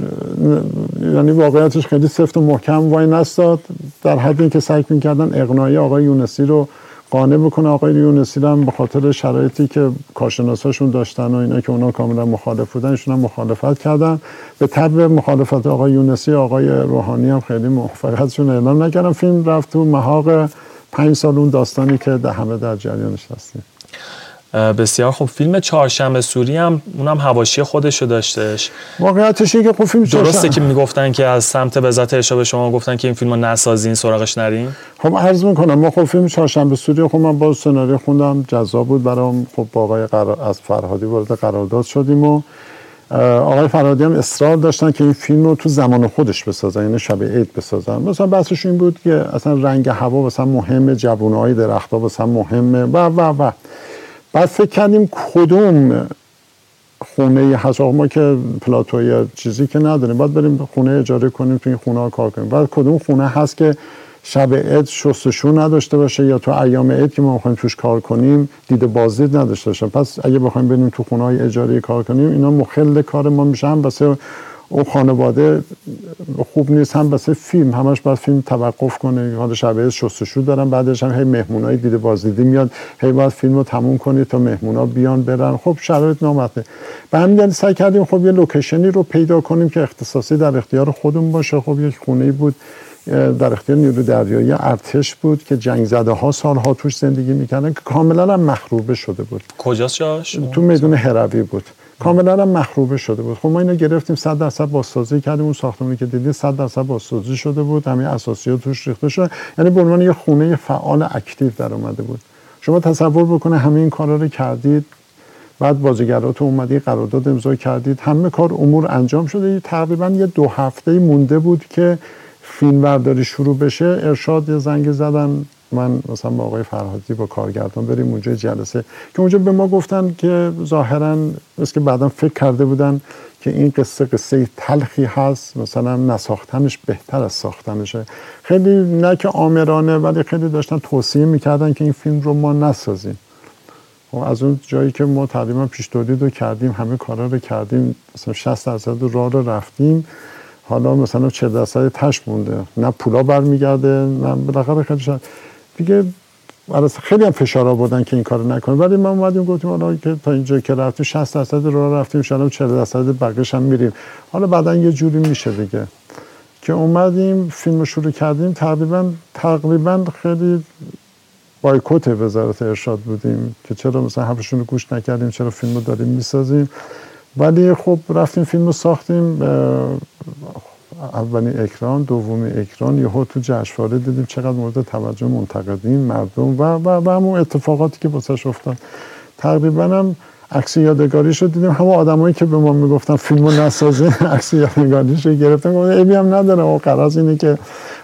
یعنی واقعیتش خیلی سفت و محکم وای نستاد. در حد اینکه سعی می‌کردن اقناعی آقای یونسی رو قانع بکنه. آقای یونسی هم به خاطر شرایطی که کارشناساشون داشتن و اینا که اونا کاملا مخالف بودن ایشون هم مخالفت کردن. به طب مخالفت آقای یونسی آقای روحانی هم خیلی موافقتشون اعلام نکردن. فیلم رفت تو محاق پنج سال اون داستانی که در همه در جریانش هستیم. بسیار خوب. فیلم چهارشنبه سوری هم اونم حواشی خودشو داشتش. واقعیتش اینه که خب فیلم درسته که می‌گفتن که از سمت وزارت ارشاد به شما گفتن که این فیلمو نسازین سراغش نرین؟ خب عرض می‌کنم ما خب فیلم چهارشنبه سوری خب من با سناریو خوندم جذاب بود برام. خب با آقای قرار... از فرهادی وارد قرارداد شدیم و آقای فرهادی هم اصرار داشتن که این فیلم رو تو زمان خودش بسازن یعنی شب عید بسازن. مثلا بحثش این بود که اصلا رنگ هوا مثلا مهمه جوونای درختها مثلا مهمه و و و. بعد فکر کردیم کدوم خونه هست؟ ما که پلاتوی چیزی که نداریم. باید بریم خونه اجاره کنیم تو این خونه ها کار کنیم. بعد کدوم خونه هست که شب عید شستشو نداشته باشه یا تو ایام عید که ما می‌خوایم توش کار کنیم دید بازدید نداشته باشه؟ پس اگه بخوایم بریم تو خونه های اجاره کار کنیم اینا مخل کار ما میشه هم واسه اون خانواده خوب نیست. هم واسه فیلم همش باید فیلم توقف کنه. حالا شبه شستشو دارن بعدش هم هی مهمونای دیده بازدیدی میاد هی باید فیلم رو تموم کنی تا مهمونا بیان برن. خب شرایط نامطه به همین دلیل سعی کردیم خب یه لوکیشنی رو پیدا کنیم که اختصاصی در اختیار خودمون باشه. خب یک خونه بود در اختیار نیرو دریایی ارتش بود که جنگ زده ها سالها توش زندگی می‌کردن که کاملا هم مخروبه شده بود. کجاست جاش؟ تو میدون هروی بود. کاملا هم مخروبه شده بود. خب ما اینو گرفتیم 100 درصد بازسازی کردیم. اون ساختمانی که دیدید 100 درصد بازسازی شده بود. همه اساسیات توش ریخته شده یعنی به عنوان یه خونه فعال اکتیو در اومده بود. شما تصور بکنه همه این کارا رو کردید. بعد بازیگرات اومدی قرارداد امضا کردید. همه کار امور انجام شده. تقریبا یه دو هفته مونده بود که فیلم برداری شروع بشه. ارشاد یه زنگ زدن. من مثلا با آقای فرهادی با کارگردان بریم اونجا جلسه که اونجا به ما گفتن که ظاهرا مثل که بعدا فکر کرده بودن که این قصه قصه تلخی هست مثلا نساختنش بهتر از ساختنشه. خیلی نه که آمرانه ولی خیلی داشتن توصیه می‌کردن که این فیلم رو ما نسازیم. و از اون جایی که ما تقریبا پیش تولید رو کردیم همه کارا رو کردیم مثلا 60 درصد راه رو رفتیم. حالا مثلا 40 درصد تش مونده. نه پولا برمیگرده نه بالاخره خیلی شد دیگه خیلی هم فشار آوردن که این کارو نکنه. ولی ما اومدیم گفتیم حالا که تا اینجا که رفتیم 60 درصد راه رفتیم ان 40 درصد بقیش هم میریم. حالا بعدا یه جوری میشه دیگه که اومدیم فیلم شروع کردیم. تقریبا تقریبا خیلی بایکوت وزارت ارشاد بودیم که چرا مثلا حرفشون رو گوش نکردیم چرا فیلم رو داریم می‌سازیم. ولی خب رفتیم فیلم رو ساختیم اولین اکران دومی اکران یهو تو جشنواره دیدیم چقدر مورد توجه منتقدین مردم و و, و همون اتفاقاتی که واسش افتاد. تقریبا هم عکس یادگاریش رو دیدیم. همه آدمایی که به ما می‌گفتن فیلمو نسازین عکس یادگاریش رو گرفتن. گفتن ابی هم نداره. و قرض اینه که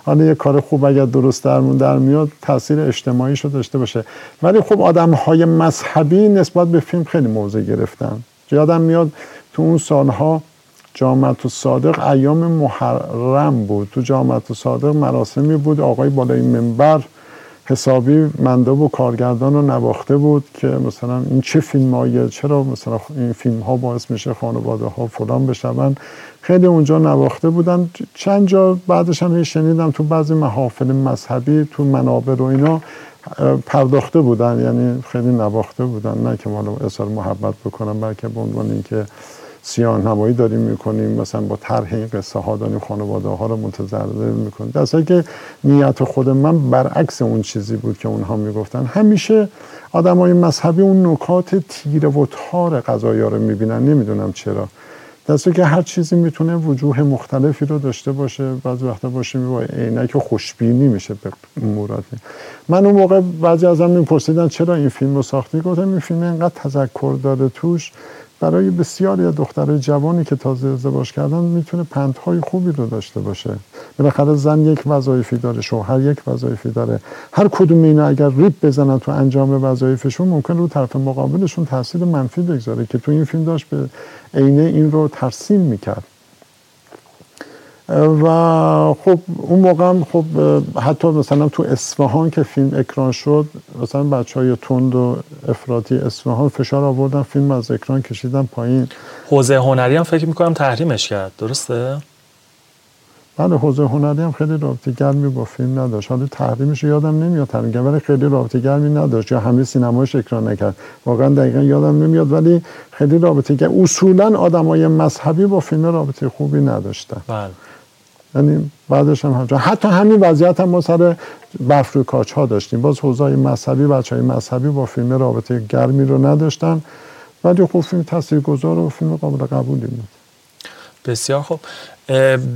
حالا یه کار خوب اگر درست درمون در میاد تاثیر اجتماعی رو داشته باشه. ولی خب آدم های مذهبی نسبت به فیلم خیلی موضع گرفتن. یادم میاد تو اون سالها جامعت و صادق ایام محرم بود. تو جامعت و صادق مراسمی بود. آقای بالای منبر حسابی منده و کارگردان رو نواخته بود که مثلا این چه فیلم چرا مثلا این فیلم ها باعث میشه خانواده ها فلان بشون؟ خیلی اونجا نواخته بودن. چند جا بعدش هم شنیدم تو بعضی محافل مذهبی تو منابر و اینا پرداخته بودن. یعنی خیلی نواخته بودن. نه که حالا اصلا محبت بکنم بلکه به عنوان اینکه سیاه نمایی داریم می‌کنیم مثلا با طرح این قصه ها داریم خانواده ها رو متضرر می‌کنیم. در که نیت خود من برعکس اون چیزی بود که اونها می‌گفتن. همیشه آدم های مذهبی اون نکات تیره و تار قضایا رو می‌بینن. نمی‌دونم چرا. دسته که هر چیزی می‌تونه وجوه مختلفی رو داشته باشه. بعض وقتا باشه با عینک خوشبینی میشه به موراتی من اون موقع بعضی ازم میپرسیدن چرا این فیلم رو ساختی؟ گفتم این فیلم اینقدر تذکر داره توش. برای بسیاری از دخترای جوانی که تازه ازدواج کردن می‌تونه پندهای خوبی رو داشته باشه. بالاخره زن یک وظایفی داره شوهر یک وظایفی داره. هر کدوم اینا اگر ریپ بزنن تو انجام وظایفشون ممکن رو طرف مقابلشون تاثیر منفی بگذاره که تو این فیلم داشت به عینه این رو ترسیم می‌کرد. و خب اون موقع هم خب حتی مثلا تو اصفهان که فیلم اکران شد مثلا بچه های تند و افراطی اصفهان فشار آوردن فیلم از اکران کشیدن پایین حوزه هنری هم فکر می‌کنم تحریمش کرد درسته؟ بله حوزه هنری هم خیلی رابطه گرمی با فیلم نداشت. حالا تحریمش یادم نمیاد تحریم ولی خیلی رابطه گرمی نداشت. یا همه سینماش اکران نکرد. واقعا دقیقا یادم نمیاد ولی خیلی رابطه گرم اصولا آدمای مذهبی با فیلم رابطه خوبی نداشتن. بله. یعنی بعدش هم همچنان. حتی همین وضعیت هم ما سر برف روی کاچ ها داشتیم. باز حوزای مذهبی بچه های مذهبی با فیلم رابطه گرمی رو نداشتن. ولی خب فیلم گذار و فیلم قابل قبولی بود. بسیار خوب.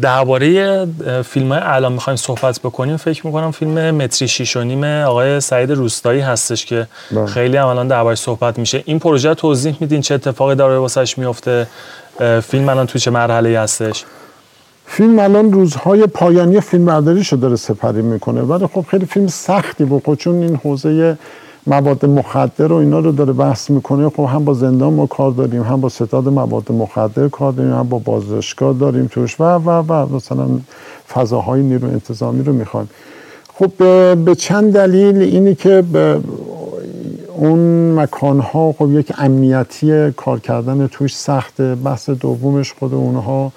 درباره فیلم های الان می‌خوایم صحبت بکنیم فکر می‌کنم فیلم متری شیش و نیم آقای سعید روستایی هستش که بله. خیلی هم الان درباره صحبت میشه. این پروژه توضیح میدین چه اتفاقی داره واسش میفته فیلم الان تو چه مرحله هستش؟ فیلم الان روزهای پایانی فیلم برداری شده داره سپری می‌کنه ولی خب خیلی فیلم سختی بود. چون این حوزه مواد مخدر و اینا رو داره بحث می‌کنه. خب هم با زندان ما کار داریم هم با ستاد مواد مخدر کار داریم هم با بازداشتگاه داریم توش. و و و مثلا فضاهای نیرو انتظامی رو می‌خوایم. خب به چند دلیل اینی که به اون مکانها خب یک امنیتی کار کردن توش سخته. بحث دومش خود اونها.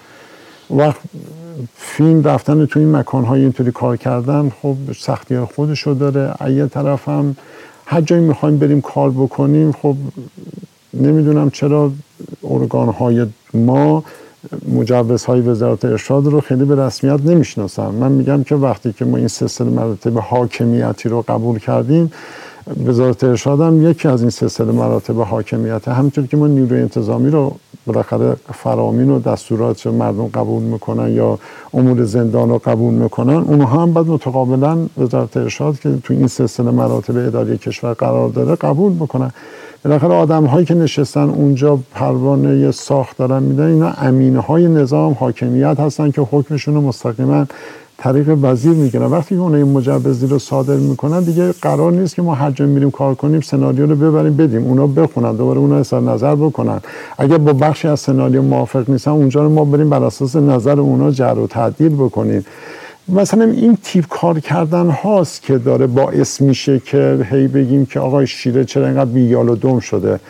وقت فیلم رفتن تو این مکانهای اینطوری کار کردن خب سختی خودش رو داره یه طرف هم هر جایی می‌خوایم بریم کار بکنیم خب نمی‌دونم چرا ارگان های ما مجوزهای وزارت ارشاد رو خیلی به رسمیت نمی‌شناسن. من میگم که وقتی که ما این سلسله مراتب حاکمیتی رو قبول کردیم وزارت ارشاد هم یکی از این سلسله مراتب حاکمیت همینطور که ما نیروی انتظامی رو بالاخره فرامین و دستورات مردم قبول می‌کنن یا امور زندان رو قبول می‌کنن اونها هم بعد متقابلا وزارت ارشاد که تو این سلسله مراتب اداری کشور قرار داره قبول بکنن. بالاخره آدم هایی که نشستن اونجا پروانه ساخت دارن میدن اینا امینه های نظام حاکمیت هستن که حکمشون رو مستقیما طریق وزیر می‌گیرن. وقتی که اون این مجوزی رو صادر می‌کنن دیگه قرار نیست که ما هر جا میریم کار کنیم سناریو رو ببریم بدیم اونا بخونن دوباره اونا اظهار نظر بکنن. اگر با بخشی از سناریو موافق نیستن اونجا رو ما بریم بر اساس نظر اونا جر و تعدیل بکنیم. مثلا این تیپ کار کردن هاست که داره باعث میشه که هی بگیم که آقای شیره چرا اینقدر بیال و دم شده.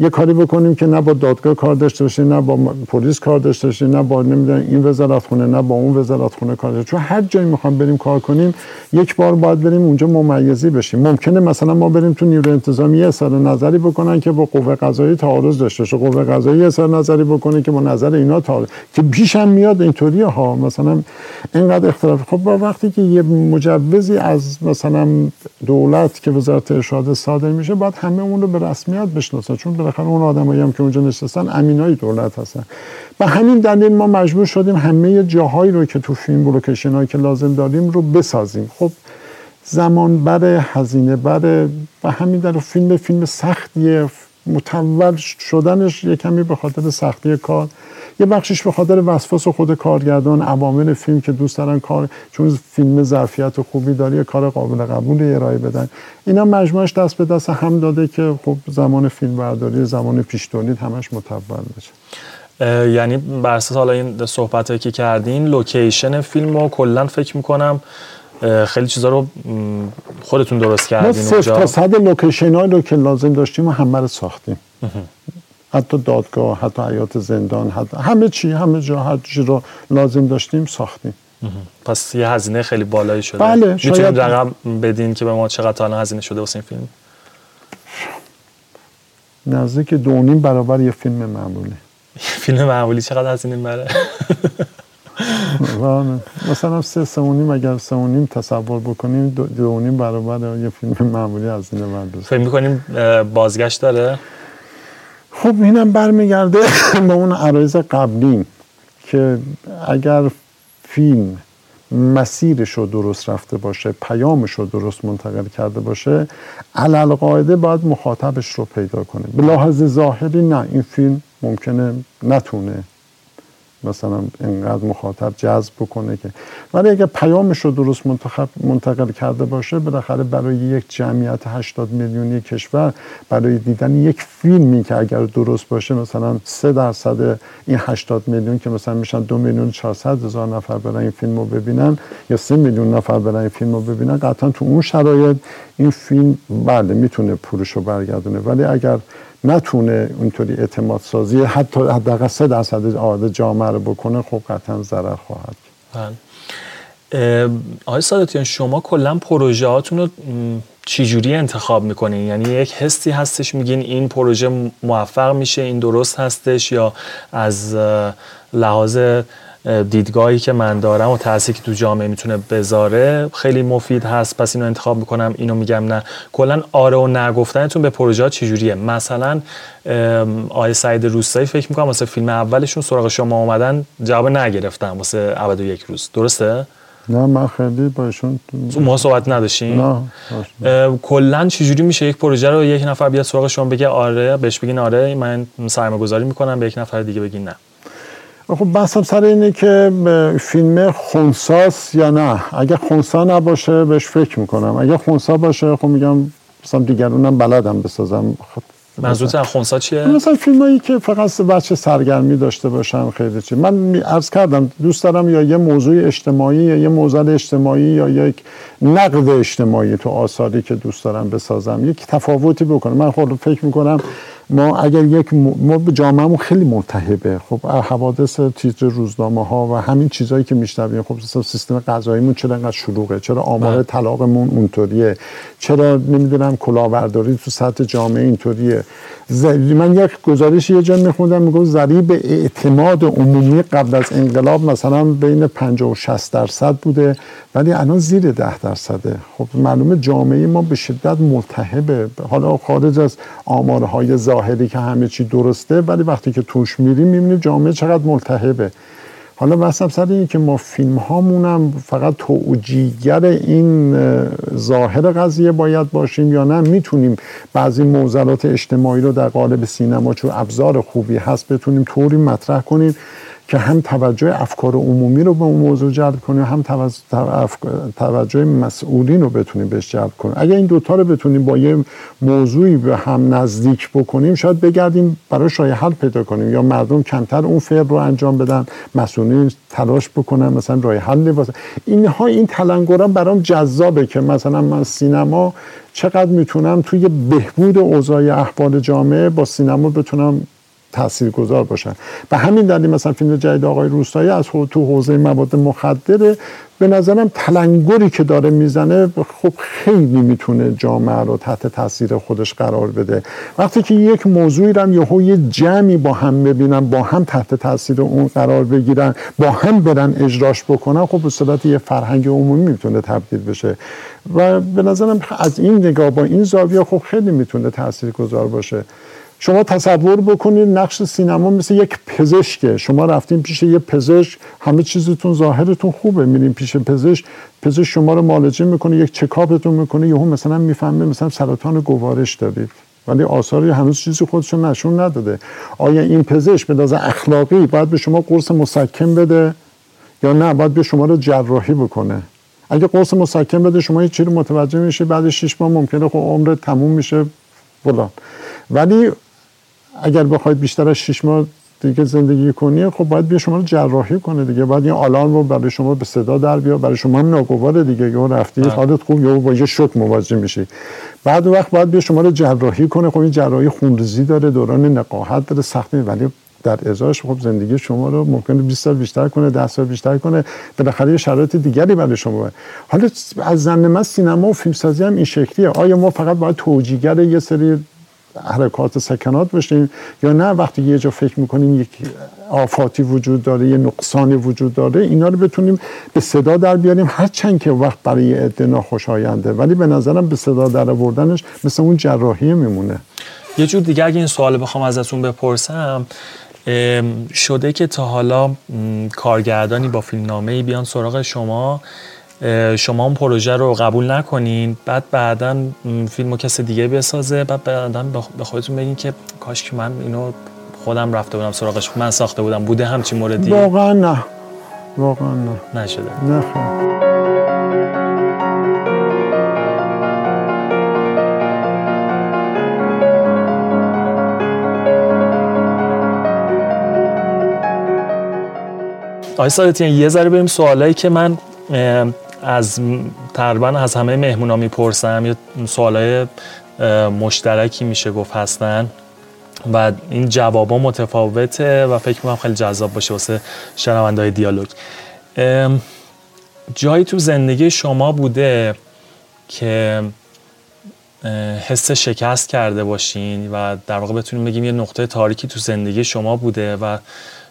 یه کاری بکنیم که نه با دادگاه کار داشته باشه نه با پلیس کار داشته باشه نه با نمی‌دونم این وزارت خونه نه با اون وزارت خونه کار داشته چون هر جایی می‌خوام بریم کار کنیم یک بار باید بریم اونجا ممیزی بشیم. ممکنه مثلا ما بریم تو نیروی انتظامی اظهار نظری بکنن که با قوه قضایی تعارض داشته باشه. قوه قضایی اظهار نظری بکنه که با نظر اینا تعارض که بیش هم میاد اینطوری ها. مثلا اینقدر اختلاف. خب با وقتی که یه مجوزی از مثلا دولت که وزارت ارشاد صادر میشه باید همه اون رو به رسمیت بشناسن. چون بالاخره اون آدمایی هم که اونجا نشستن امینای دولت هستن. و همین دلیل ما مجبور شدیم همه جاهایی رو که تو فیلم لوکیشن هایی که لازم داریم رو بسازیم. خب زمان بره هزینه بره و همین در فیلم فیلم سختیه. متول شدنش یه کمی به خاطر سختی کار یه بخشش به خاطر وسواس خود کارگردان عوامل فیلم که دوست دارن کار چون فیلم ظرفیت خوبی داره کار قابل قبول ارائه بدن. اینا مجموعش دست به دست هم داده که خب زمان فیلم برداری زمان پیش تولید همش مطول بشه یعنی بر اساس حالا این صحبت که کردین لوکیشن فیلم رو کلا فکر می‌کنم خیلی چیزا رو خودتون درست کردین ما تا صد لوکیشن رو که لازم داشتیم و همه رو ساختیم. حتی دادگاه حتی حیاط زندان حتی همه چی همه جا هر چی رو لازم داشتیم ساختیم. پس یه هزینه خیلی بالایی شده. بله می‌تونید. رقم بدین که به ما چقدر الان هزینه شده واسه این فیلم؟ نزدیک دو نیم برابر یه فیلم معمولی. فیلم معمولی چقدر هزینه بره مثلا سه سه نیم اگر سه نیم تصور بکنیم دو, دو نیم برابر یه فیلم معمولی هزینه بردازیم فکر می‌کنیم بازگشت داره؟ خب اینم برمیگرده به اون عرایز قبلی که اگر فیلم مسیرش رو درست رفته باشه پیامش رو درست منتقل کرده باشه علل قاعده باید مخاطبش رو پیدا کنه. به لحاظ ظاهری نه این فیلم ممکنه نتونه مثلا اینقدر مخاطب جذب بکنه که ولی اگر پیامش رو درست منتقل کرده باشه بالاخره برای یک جمعیت 80 میلیونی کشور برای دیدن یک فیلمی که اگر درست باشه مثلا 3 درصد این 80 میلیون که مثلا میشن 2 میلیون 400 هزار نفر برای این فیلم رو ببینن یا 3 میلیون نفر برای این فیلم رو ببینن قطعا تو اون شرایط این فیلم بله می‌تونه پولش رو برگردونه. ولی اگر نتونه اونطوری اعتماد سازی حتی حداقل سه درصد آد جامعه رو بکنه خب قطعا ضرر خواهد بله. آقای سادتیان شما کلا پروژه هاتون رو چجوری انتخاب می‌کنین یعنی یک حسی هستش میگین این پروژه موفق میشه این درست هستش یا از لحاظ دیدگاهی که من دارم و تأثیری که تو جامعه می‌تونه بذاره خیلی مفید هست. پس اینو انتخاب می‌کنم اینو میگم نه. کلا آره و نگفتنتون به پروژه چجوریه؟ مثلا آقای سعید روستایی فکر می‌کنم واسه فیلم اولشون سراغ شما اومدن جواب نگرفتم واسه ابد یک روز. درسته؟ نه من خیلی باشون ما صحبت نداشتیم. نه کلا چجوری میشه یک پروژه رو یک نفر بیاد سراغ شما بگه آره بهش بگین آره من سرمایه گذاری می‌کنم به یک نفر دیگه بگین نه. خب بحثم سر اینه که فیلم خونساس یا نه. اگه خونسا نباشه بهش فکر می‌کنم. اگه خونسا باشه خب میگم مثلا دیگرونم بلدم بسازم. خب منظورت خونسا چیه؟ مثلا فیلم هایی که فقط بچه سرگرمی داشته باشن خیلی چی. من عرض کردم دوست دارم یا یه موضوع اجتماعی یا یه موزل اجتماعی یا یک نقد اجتماعی تو آثاری که دوست دارم بسازم یک تفاوتی بکنم. من خود فکر می‌کنم ما اگر یک ما به جامعهمون خیلی ملتهبه. خب حوادث تیتر روزنامه ها و همین چیزهایی که میشنویم خب سیستم غذاییمون چرا انقدر شلوغه؟ چرا آمار بله. طلاقمون اونطوریه؟ چرا نمی‌دونم کلاهبرداری تو سطح جامعه اینطوریه؟ من یک گزارش یه جا میخوندم میگه ضریب اعتماد عمومی قبل از انقلاب مثلا بین 50 و 60 درصد بوده ولی الان زیر 10 درصده. خب معلومه جامعه ما به شدت ملتهبه. حالا خارج از آمارهای ظاهری که همه چی درسته ولی وقتی که توش میریم می‌بینیم جامعه چقدر ملتهبه. حالا بحثم سر اینه که ما فیلم هامونم فقط توجیگر این ظاهر قضیه باید باشیم یا نه؟ می‌تونیم بعضی موزلات اجتماعی رو در قالب سینما چون ابزار خوبی هست بتونیم طوری مطرح کنیم. که هم توجه افکار عمومی رو به اون موضوع جلب کنی هم توجه مسئولین رو بتونیم بهش جلب کنیم اگر این دوتا رو بتونیم با یه موضوعی به هم نزدیک بکنیم شاید بگردیم براش راه حل پیدا کنیم یا مردم کمتر اون فعل رو انجام بدن مسئولین تلاش بکنن مثلا راه حل واسه. اینها این تلنگران برام جذابه که مثلا من سینما چقدر می‌تونم توی بهبود اوضاع احوال جامعه با سینما بتونم گذار باشن. به همین دلیل مثلا فیلم جدید آقای روستایی از تو حوزه مواد مخدره. به نظرم تلنگری که داره می‌زنه خب خیلی می‌تونه جامعه رو تحت تاثیر خودش قرار بده. وقتی که یک موضوعی رو یهو یه جمعی با هم ببینن با هم تحت تاثیر اون قرار بگیرن با هم برن اجراش بکنن خب به یه فرهنگ عمومی می‌تونه تبدیل بشه. و به نظرم از این نگاه با این زاویه خب خیلی می‌تونه گذار باشه. شما تصور بکنید نقش سینما مثل یک پزشکه. شما رفتین پیش یه پزشک همه چیزتون ظاهرتون خوبه. میرین پیش پزشک پزشک شما رو معالجه می‌کنه یک چکاپتون می‌کنه. یهو مثلا می‌فهمه مثلا سرطان گوارش دارید. ولی آثاری هنوز چیزی خودشون نشون نداده. آیا این پزشک به لحاظ اخلاقی باید به شما قرص مسکن بده؟ یا نه باید به شما رو جراحی بکنه. اگه قرص مسکن بده شما یه چیزی متوجه میشه بعد 6 ماه ممکنه خب عمر تموم میشه. فلان. ولی اگر بخواید بیشتر از 6 ماه دیگه زندگی کنی خب باید بیا شما رو جراحی کنه دیگه. باید این آلارم رو برای شما به صدا در بیا برای شما هم ناگواره دیگه. یه رفتی بله. حالت خوب یا با یه شوک مواجه میشی. بعد وقت باید بیا شما رو جراحی کنه. خب این جراحی خونریزی داره دوران نقاهت داره سختی ولی در ازاش خب زندگی شما رو ممکنه 20 سال بیشتر کنه 10 سال بیشتر کنه. بالاخره یه شرایط دیگری برای شما. باید. حالا از زن من سینما و فیلمسازی هم این شکلیه. آیا ما فقط باید توجیگر یه سری حرکات سکنات باشیم یا نه وقتی یه جا فکر می‌کنیم یک آفاتی وجود داره یه نقصانی وجود داره اینا رو بتونیم به صدا در بیاریم. هرچند که وقت برای عده ناخوشاینده ولی به نظرم به صدا در آوردنش مثل اون جراحی میمونه. یه جور دیگه اگه این سوال بخوام ازتون بپرسم شده که تا حالا کارگردانی با فیلمنامه بیان سراغ شما شما اون پروژه رو قبول نکنین بعد بعدا فیلم و کسی دیگه بسازه بعد بعدا به خودتون بگین که کاش که من اینو خودم رفته بودم سراغش من ساخته بودم بوده همچین موردی؟ واقعا نه. واقعا نه. نشده. نه. آقای سادتین یه ذره بریم سوالایی که من از تقریبا از همه مهمونا می‌پرسم یه سوالای مشترکی میشه گفت هستن و این جوابا متفاوته و فکر می‌کنم خیلی جذاب باشه واسه شنوندهای دیالوگ. جایی تو زندگی شما بوده که حس شکست کرده باشین و در واقع بتونیم بگیم یه نقطه تاریکی تو زندگی شما بوده و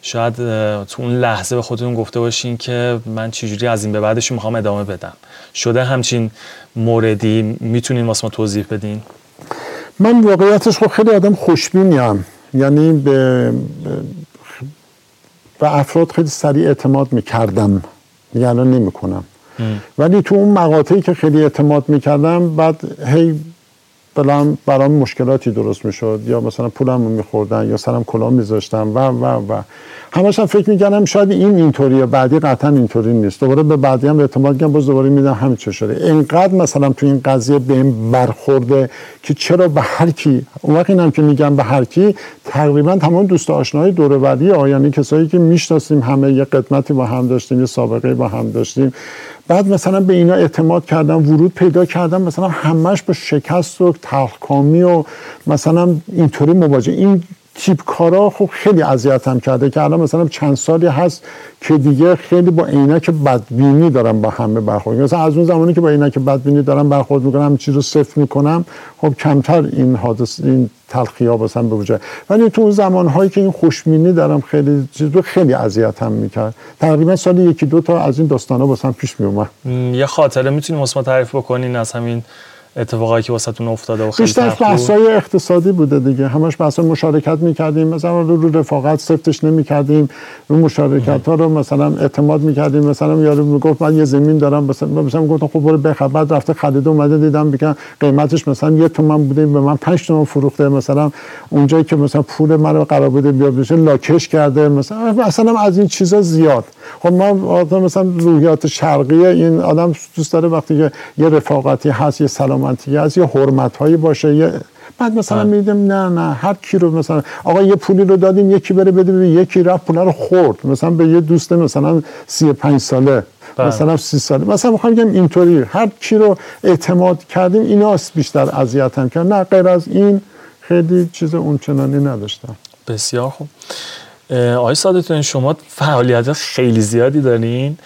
شاید تو اون لحظه به خودتون گفته باشین که من چجوری از این به بعدش می‌خوام ادامه بدم. شده همچین موردی می‌تونین واسه ما توضیح بدین؟ من واقعیتش خب خیلی آدم خوشبینیم. یعنی به به افراد خیلی سریع اعتماد می‌کردم. دیگه الان نمی‌کنم. ولی تو اون مقاطعی که خیلی اعتماد می‌کردم بعد هی بلام برام مشکلاتی درست می‌شد یا مثلا پولم رو میخوردن یا سرم کلا میذاشتم و و و. همش هم فکر می‌کردم شاید این اینطوریه بعدی قطعا اینطوری نیست. دوباره به بعدی هم اعتماد کردم باز دوباره میدم همین چه شده. اینقدر مثلا تو این قضیه به این برخورده که چرا به هر کی اون وقت اینم که میگم به هر کی تقریبا تمام دوست آشنای دور و یعنی کسایی که می‌شناسیم همه یه قدمتی با هم داشتیم یه سابقه با هم داشتیم. بعد مثلا به اینا اعتماد کردم ورود پیدا کردم مثلا همش با شکست و تلخکامی و مثلا اینطوری مواجه. این تیپ کارا خب خیلی اذیتم کرده که الان مثلا چند سالی هست که دیگه خیلی با عینک بدبینی دارم با همه برخورد مثلا از اون زمانی که با عینک بدبینی دارم برخورد می‌کنم چیز رو صفر می‌کنم خب کمتر این حادث این تلخی ها بسن به وجود ولی تو اون زمان هایی که این خوشبینی دارم خیلی چیز رو خیلی اذیتم می‌کرد. تقریبا سال یکی دو تا از این داستان ها بسن پیش میومد یه خاطره می‌تونیم واسه تعریف بکنین از همین اتفاقایی که واسهتون افتاده و خیلی بیشتر؟ بحث‌های اقتصادی بوده دیگه. همش بحث مشارکت می‌کردیم. مثلا رو, رو رفاقت سفتش نمی‌کردیم. رو مشارکت ها رو مثلا اعتماد می‌کردیم. مثلا یارو می‌گفت من یه زمین دارم. مثلا مثلا گفتم خب برو بخر. بعد رفته خرید اومده دیدم بگم قیمتش مثلا یه تومن بوده. به من 5 تومن فروخته. مثلا اونجایی که مثلا پول من قرار بوده بیاد بشه لاکش کرده. مثلا مثلا از این چیزا زیاد. خب ما مثلا روحیات شرقی این آدم دوست داره وقتی که یه رفاقتی هست یه سلامتی هست یه حرمت هایی باشه یه بعد مثلا میدیم نه نه هر کی رو مثلا آقا یه پولی رو دادیم یکی بره بده به یکی رفت پول رو خورد مثلا به یه دوست مثلا 35 ساله بله. مثلا 30 ساله. مثلا می‌خوام بگم اینطوری هر کی رو اعتماد کردیم ایناست بیشتر اذیتم کرد. نه غیر از این خیلی چیز اونچنانی نداشتم. بسیار خوب. آقای سادتون شما فعالیت خیلی زیادی دارین.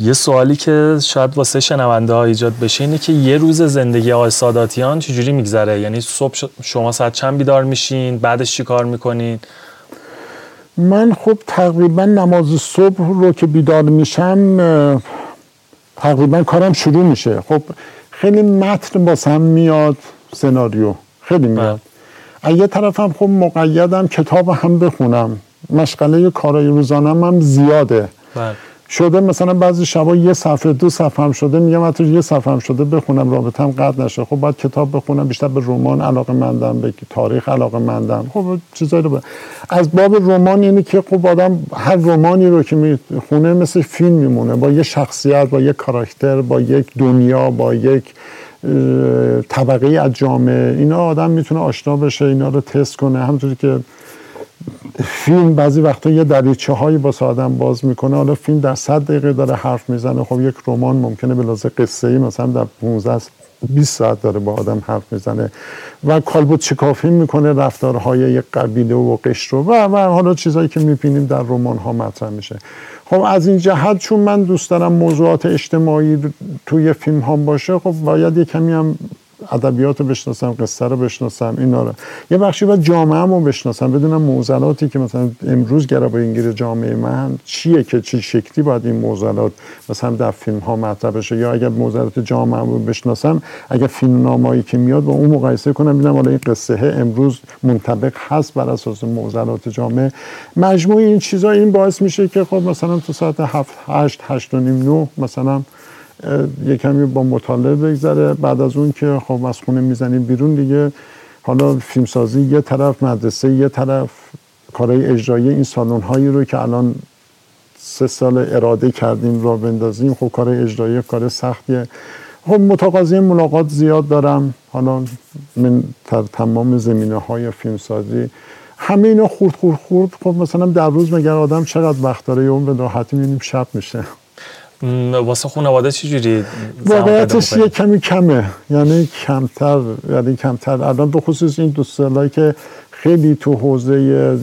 یه سوالی که شاید واسه شنونده ها ایجاد بشه اینه که یه روز زندگی آقای ساداتیان چجوری میگذره؟ یعنی صبح شما ساعت چند بیدار میشین؟ بعدش چی کار می‌کنین؟ من خب تقریبا نماز صبح رو که بیدار میشم تقریبا کارم شروع میشه. خب خیلی متن باسم میاد سناریو. خیلی میاد از یه طرفم خب مقیدم کتاب هم بخونم. مشغله کارای روزانم هم زیاده. بله. شده مثلا بعضی شبا یه صفحه دو صفحه هم شده میگم حتی یه صفحه هم شده بخونم رابطم قطع نشه. خب باید کتاب بخونم بیشتر به رمان علاقه مندم به تاریخ علاقه مندم. خب چیزایی رو ب... از باب رمان اینه که خب آدم هر رمانی رو که می‌خونه مثل فیلم میمونه با یه شخصیت با یک کاراکتر با یک دنیا با یک طبقه از جامعه اینا آدم می‌تونه آشنا بشه اینا رو تست کنه. همونطوری که فیلم بعضی وقتا یه دریچه هایی با آدم باز می‌کنه. حالا فیلم در 100 دقیقه داره حرف می‌زنه. خب یک رمان ممکنه به قصه ای مثلا در 15 20 ساعت داره با آدم حرف می‌زنه. و کالبوت شکافی می‌کنه رفتارهای یک قبیله و قشر رو. و, و حالا چیزهایی که می‌بینیم در رمان ها مطرح میشه. خب از این جهت چون من دوست دارم موضوعات اجتماعی توی فیلم ها باشه خب باید یه کمی هم ادبیات رو بشناسم قصه رو بشناسم اینا رو. یه بخشی باید جامعه رو بشناسم بدونم معضلاتی که مثلا امروز گیر جامعه من چیه که چه شکلی باید این معضلات مثلا در فیلم ها مطرح بشه؟ یا اگر معضلات جامعه رو بشناسم اگر فیلم نامایی که میاد با اون مقایسه کنم ببینم حالا این قصه امروز منطبق هست بر اساس معضلات جامعه. مجموع این چیزا این باعث میشه که خب مثلا تو ساعت 7 8 8 و نیم 9 مثلا یه کمی با مطالعه بگذره. بعد از اون که خب از خونه می‌زنیم بیرون دیگه. حالا فیلمسازی یه طرف مدرسه یه طرف. کارهای اجرایی این سالن هایی رو که الان سه سال اراده کردیم را بندازیم خب کار اجرایی کار سختیه. خب متقاضی ملاقات زیاد دارم. حالا من در تمام زمینه های فیلمسازی. همه اینا خورد خورد خورد. خب مثلا در روز مگر آدم چقدر وقت داره؟ اون به راحتی می‌بینیم شب میشه. واسه خانواده چجوری واقعیتش یه کمی کمه. یعنی کمتر یعنی کمتر. الان به خصوص این دو سالایی که خیلی تو حوزه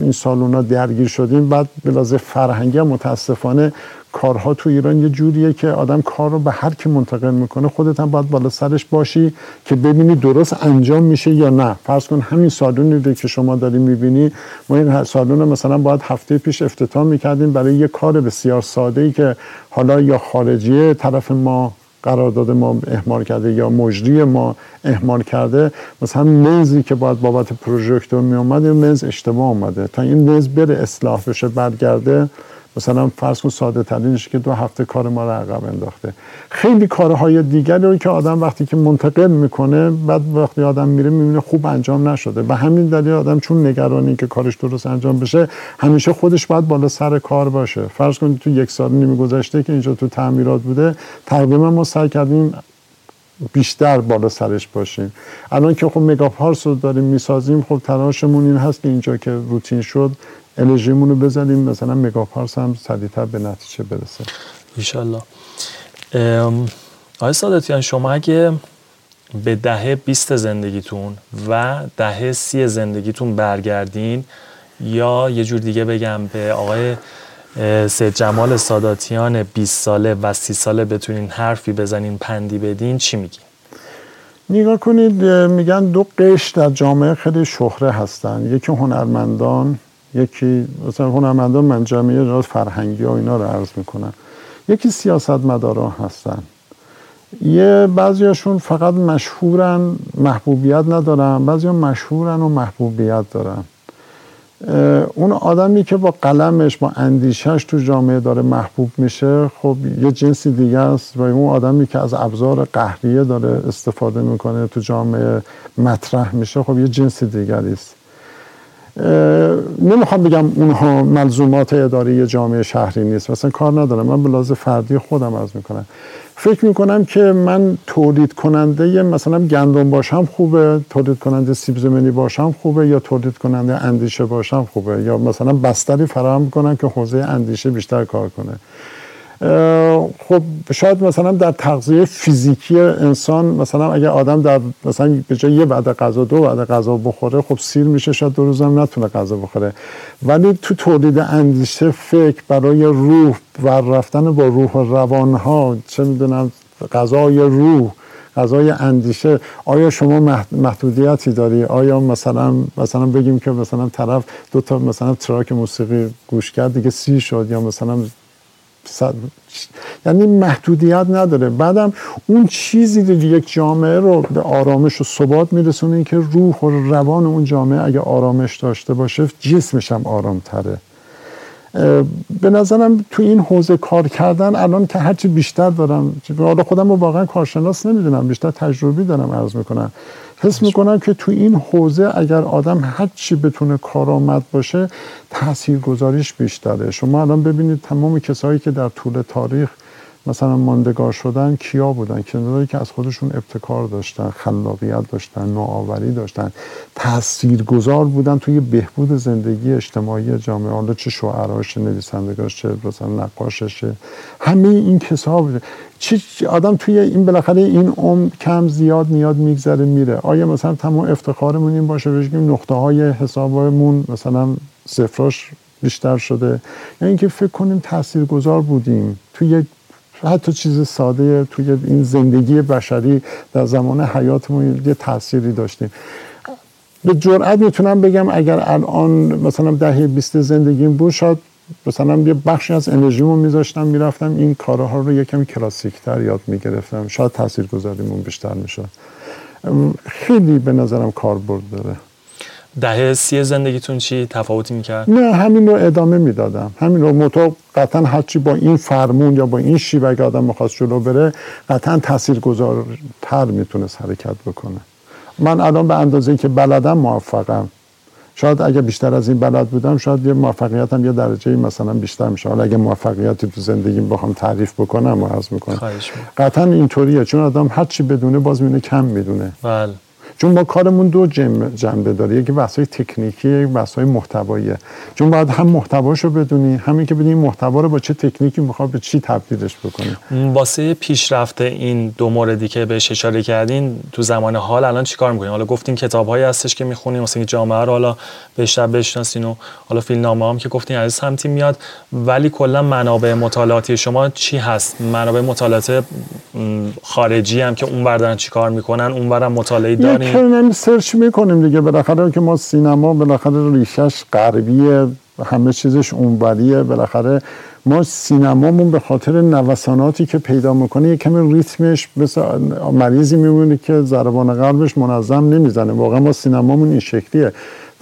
این سالونا درگیر شدیم بعد بلازه فرهنگی متاسفانه کارها تو ایران یه جوریه که آدم کار رو به هر کی منتقل می‌کنه خودت هم باید بالا سرش باشی که ببینی درست انجام میشه یا نه. فرض کن همین سالونی رو که شما داری می‌بینی ما این سالون مثلا باید هفته پیش افتتاح می‌کردیم برای یه کار بسیار ساده ای که حالا یا خارجیه طرف ما قرارداد ما اهمال کرده یا مجری ما اهمال کرده مثلا لنزی که باید بابت پروژکتور می اومد این لنز اشتباه اومده. تا این لنز بره اصلاح بشه برگرده مثلا فرض کن ساده ترینش که دو هفته کار ما رو عقب انداخته. خیلی کارهای دیگری رو که آدم وقتی که منتقل می‌کنه بعد وقتی آدم میره می‌بینه خوب انجام نشده. به همین دلیل آدم چون نگرانی که کارش درست انجام بشه همیشه خودش باید بالا سر کار باشه. فرض کنید تو یک سال نیمه گذشته که اینجا تو تعمیرات بوده تقریبا ما سعی کردیم بیشتر بالا سرش باشیم. الان که خب مگاپارس رو داریم می‌سازیم خب تلاشمون این هست که اینجا که روتین شد انرژیمون رو بزنیم مثلا مگاپارس هم سریعتر به نتیجه برسه. ایشالله آقای سادتیان شما اگه به دهه 20 زندگیتون و دهه سی زندگیتون برگردین یا یه جور دیگه بگم به آقای سید جمال ساداتیان 20 ساله و 30 ساله بتونین حرفی بزنین پندی بدین چی میگین؟ نگاه کنید میگن دو قش در جامعه خیلی شهره هستن. یکی هنرمندان یکی مثلا هنرمندان من جمعیه راز فرهنگی و اینا رو عرض می‌کنن. یکی سیاست مداران هستن. یه بعضیاشون فقط مشهورن محبوبیت ندارن بعضی مشهورن و محبوبیت دارن. اون آدمی که با قلمش با اندیشش تو جامعه داره محبوب میشه خب یه جنسی دیگه است و اون آدمی که از ابزار قهریه داره استفاده می‌کنه تو جامعه مطرح میشه خب یه جنسی دیگری است. نمی‌خوام بگم اونها ملزومات اداری جامعه شهری نیست. مثلا کار ندارم. من به لحاظ فردی خودم از می‌کنم. فکر می‌کنم که من تولید کننده مثلا گندم باشم خوبه تولید کننده سیب زمینی باشم خوبه یا تولید کننده اندیشه باشم خوبه؟ یا مثلا بستری فراهم کنم که حوزه اندیشه بیشتر کار کنه. خب شاید مثلا در تغذیه فیزیکی انسان مثلا اگر آدم در مثلا به جای یه بعد غذا دو بعد غذا بخوره خب سیر میشه شاید دو روزم نتونه غذا بخوره. ولی تو تولید اندیشه فکر برای روح و رفتن با روح و روان ها چه می‌دونم غذای روح غذای اندیشه آیا شما محدودیتی داری؟ آیا مثلا مثلا بگیم که مثلا طرف دو تا مثلا track موسیقی گوش کرد دیگه سیر شد یا مثلا یعنی محدودیت نداره. بعدم اون چیزی که یک جامعه رو به آرامش و ثبات میرسونه که روح و روان اون جامعه اگه آرامش داشته باشه جسمش هم آرام تره به نظرم تو این حوزه کار کردن الان که هرچی بیشتر دارم حالا خودم رو واقعا کارشناس نمی‌دونم بیشتر تجربی دارم عرض می‌کنم. حس می‌کنم که تو این حوزه اگر آدم هر چی بتونه کارآمد باشه تاثیرگذاریش بیشتره. شما الان ببینید تمام کسایی که در طول تاریخ مثلا ماندگار شدن کیا بودن؟ کسایی که از خودشون ابتکار داشتن خلاقیت داشتن نوآوری داشتن تاثیرگذار بودن توی بهبود زندگی اجتماعی جامعه. حالا چه شاعراش نویسندگاش چه مثلا نقاشش همه این کسا بوده. چی آدم توی این بالاخره این عمر کم زیاد میاد میگذره میره. آیا مثلا تمام افتخارمون این باشه؟ بگیم نقطه های حسابمون مثلا صفراش بیشتر شده. یعنی اینکه فکر کنیم تاثیرگذار بودیم توی حتی چیز ساده توی این زندگی بشری در زمان حیاتمون یه تأثیری داشتیم. به جرئت می‌تونم بگم اگر الان مثلا دهه 20 زندگیم بود شاید مثلا یه بخشی از انرژیمو میذاشتم می‌رفتم این کارها رو یه کمی کلاسیکتر یاد می‌گرفتم. شاید تاثیرگذاریمون بیشتر می‌شد. خیلی به نظرم کاربرد داره. دهه سی زندگیتون چی تفاوتی می‌کرد؟ نه همین رو ادامه می‌دادم. همین رو مطابق قطعا هرچی با این فرمون یا با این شیوه اگه آدم می‌خواست جلو بره قطعا تاثیرگذارتر می‌تونست حرکت بکنه. من الان به اندازه که بلدم موفقم. شاید اگه بیشتر از این بلد بودم شاید یه موفقیتم یه درجه مثلا بیشتر میشه. حالا اگه موفقیتی تو زندگیم بخوام تعریف بکنم و عرض می‌کنم. قطعا اینطوریه چون آدم هر چی بدونه باز میونه کم می‌دونه. بله. چون ما کارمون دو جنبه داره. یکی بحث های تکنیکی یک بحث های محتواییه. چون باید هم محتواشو بدونی همین که بدونی محتوا رو با چه تکنیکی می‌خواد به چی تبدیلش بکنی. واسه پیشرفت این دو موردی که بهش اشاره کردین تو زمان حال الان چیکار می‌کنین؟ حالا گفتین کتابهایی هستش که می‌خونین واسه جامعه رو حالا بیشتر بشناسین و حالا فیلمنامه هم که گفتین از سمتی میاد. ولی کلا منابع مطالعاتی شما چی هست؟ منابع مطالعات خارجی هم که اون دارن چیکار می‌کنن اونورم مطالعه دارین می‌کنیم. سرچ می‌کنیم دیگه. بالاخره که ما سینما بالاخره ریشش غربیه. همه چیزش اونوریه. بالاخره ما سینمامون به خاطر نوساناتی که پیدا می‌کنه یه کمی ریتمش مثل مریضی میمونه که ضربان قلبش منظم نمی‌زنه. واقعا ما سینمامون این شکلیه.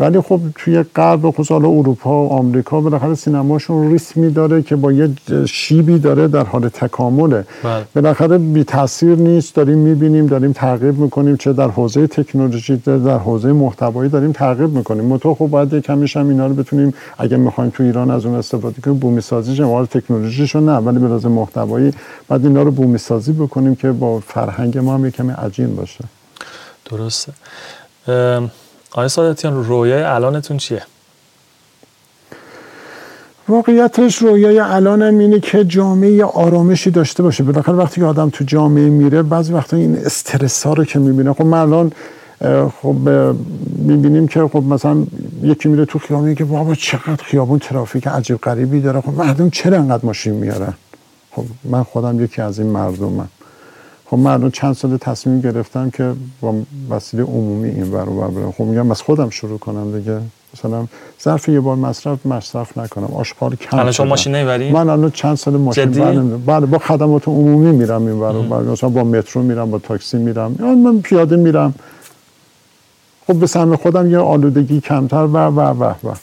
ولی خب توی غرب خصوصا اروپا و آمریکا بالاخره سینماشون ریسمی داره که با یه شیبی داره در حال تکامله. بله. بالاخره بی تاثیر نیست. داریم می‌بینیم داریم تعقیب می‌کنیم چه در حوزه تکنولوژی در حوزه محتوایی داریم تعقیب می‌کنیم. متو خب باید یک کمیش هم اینا رو بتونیم اگه می‌خوایم تو ایران از اون استفاده کنیم بومی سازی جمال تکنولوژیشو نه ولی به لحاظ محتوایی بعد اینا رو بومی سازی بکنیم که با فرهنگ ما هم یک کمی عجین باشه. درسته. آقای سادتیان رویای الانتون چیه؟ واقعیتش رویای الانم اینه که جامعه آرامشی داشته باشه. بالاخره وقتی که آدم تو جامعه میره بعضی وقتا این استرس ها رو که می‌بینه خب من الان خب می‌بینیم که خب مثلا یکی میره تو خیابون که بابا چقدر خیابون ترافیک عجیب غریبی داره. خب مردم چرا انقدر ماشین میارن؟ خب من خودم یکی از این مردمم. خب من الان چند سال تصمیم گرفتم که با وسیله عمومی این ور و برم خب میگم از خودم شروع کنم دیگه مثلا ظرف یه بار مصرف مصرف نکنم آشغال کم الان شما. ماشین نمی‌بری؟ من الان چند سال ماشین جدی؟ بله با خدمات عمومی میرم این ور و بر. مثلا با مترو میرم با تاکسی میرم یا من پیاده میرم خب به سهم خودم یه آلودگی کمتر و و و و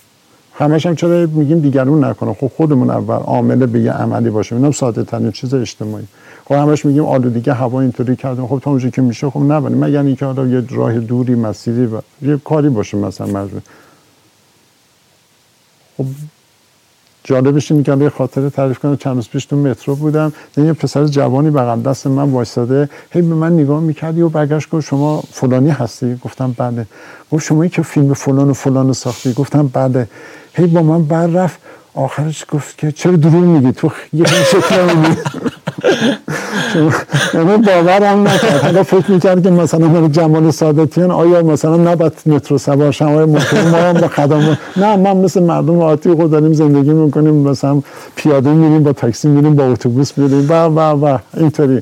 همش هم چرا میگیم دیگرون نکنه؟ خب خودمون اول عامل به یه عملی باشیم. اینم ساده ترین چیز اجتماعی. خب همش میگیم آلودگی هوا اینطوری کردن خب تا اونجا که میشه خب نبریم مگر اینکه حالا یه راه دوری مسیری و یه کاری باشه مثلا مجبور. خب جالبش اینه که یه خاطره تعریف کنم چند روز پیش تو مترو بودم. دیدم یه پسر جوانی بغل دست من وایساده هی به من نگاه می‌کردی و برگشت گفت شما فلانی هستی؟ گفتم بله. گفت شما که فیلم فلان و فلان ساختی؟ گفتم بله. هی با من بر رفت. آخرش گفت که چرا دروغ میگی؟ تو یه شکل یعنی باورم نکرد. حالا فکر می‌کرد که مثلا من جمال سادتیان آیا مثلا نباید مترو سوار شم؟ آیا ممکن ما هم خدمات نه من مثل مردم عادی خود داریم زندگی می‌کنیم. مثلا پیاده میریم با تاکسی میریم با اتوبوس میریم. و و و اینطوری.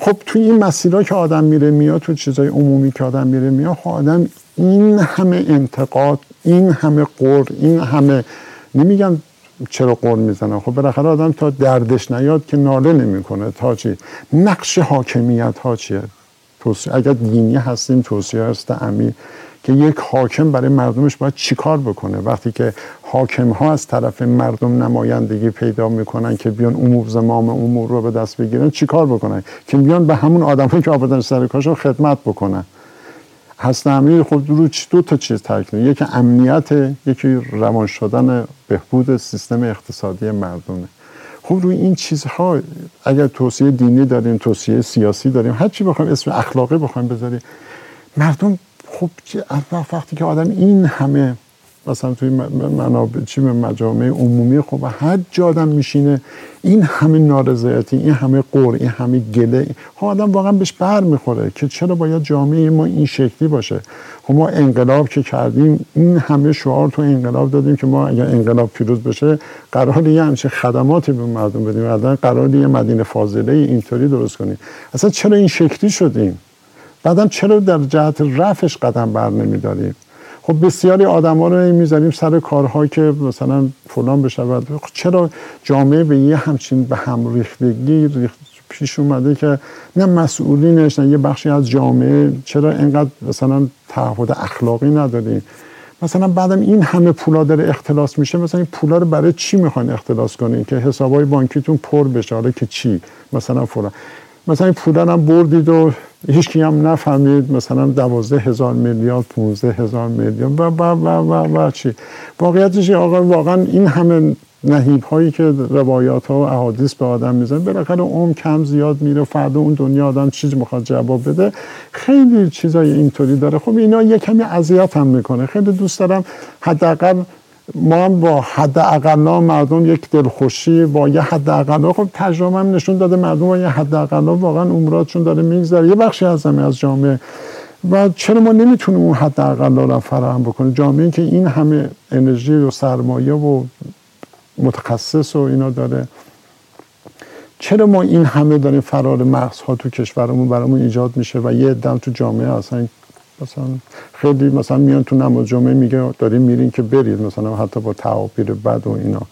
خب تو این مسیرها که آدم میره میاد تو چیزای عمومی که آدم میره میاد خب آدم این همه انتقاد این همه قر این همه نمیگم چرا قول می‌زنن خب بالاخره آدم تا دردش نیاد که ناله نمی‌کنه. تا چی؟ نقش حاکمیت ها چیه؟ توصیه اگر دینی هستیم توصیه هست امیر که یک حاکم برای مردمش باید چیکار بکنه؟ وقتی که حاکم ها از طرف مردم نمایندگی پیدا می‌کنن که بیان امور زمام امور رو به دست بگیرن چیکار بکنن؟ که بیان به همون آدمایی که آبادان سر کارشون خدمت بکنن. حسن امیر خب رو دو تا چیز تاکید یکی امنیت یکی روان شدن بهبود سیستم اقتصادی مردمه. خب روی این چیزها اگر توصیه دینی داریم توصیه سیاسی داریم هر چی بخوایم اسم اخلاقی بخوایم بذاریم مردم خب وقتی که آدم این همه مثلا توی منابع چی مجامع عمومی خب هر جا آدم میشینه این همه نارضایتی این همه قور این همه گله خب آدم واقعا بهش بر می‌خوره که چرا باید جامعه ما این شکلی باشه. خب ما انقلاب که کردیم این همه شعار تو انقلاب دادیم که ما اگر انقلاب پیروز بشه قرار یه همچین خدماتی به مردم بدیم. بعدا قرار یه مدینه فاضله اینطوری درست کنیم. اصلا چرا این شکلی شدیم؟ بعدم چرا در جهت رفش قدم بر نمیداریم؟ خب بسیاری آدم ها رو می‌ذاریم سر کارها که مثلا فلان بشود. خب چرا جامعه به یه همچین به هم ریختگی ریخت پیش اومده که نه مسئولینش نه یه بخشی از جامعه؟ چرا اینقدر مثلا تعهد اخلاقی نداریم مثلا بعدم این همه پولا داره اختلاس میشه مثلا این پولا رو برای چی می‌خواین اختلاس کنین که حسابای بانکیتون پر بشه؟ حالا که چی؟ مثلا فلان. مثلا این پولا هم بردید و هیچ هم نفهمید مثلا دوازده هزار میلیارد 15 هزار میلیارد و و و و و چی. واقعیتش آقا واقعا این همه نهیب هایی که روایات ها و احادیث به آدم میزن بالاخره عمر کم زیاد میره فردا اون دنیا آدم چیز می‌خواد جواب بده. خیلی چیزای اینطوری داره. خب اینا یه کمی اذیت هم می‌کنه. خیلی دوست دارم حداقل ما هم با حد اقلا مردم یک دلخوشی با یه حد اقلا خب تجربه هم نشون داده مردم با یه حد اقلا واقعا عمراتشون داره میگذره. یه بخشی از زمین از جامعه. و چرا ما نمی‌تونیم اون حد اقلا رو فراهم بکنیم؟ جامعه که این همه انرژی و سرمایه و متخصص و اینا داره. چرا ما این همه داریم فرار مغزها تو کشورمون برامون ایجاد میشه و یه دم تو جامعه اصلا مثلا خیلی مثلا میان تو نماز جمعه میگه داریم میرین که برید مثلا حتی با تعابیر بد و اینا.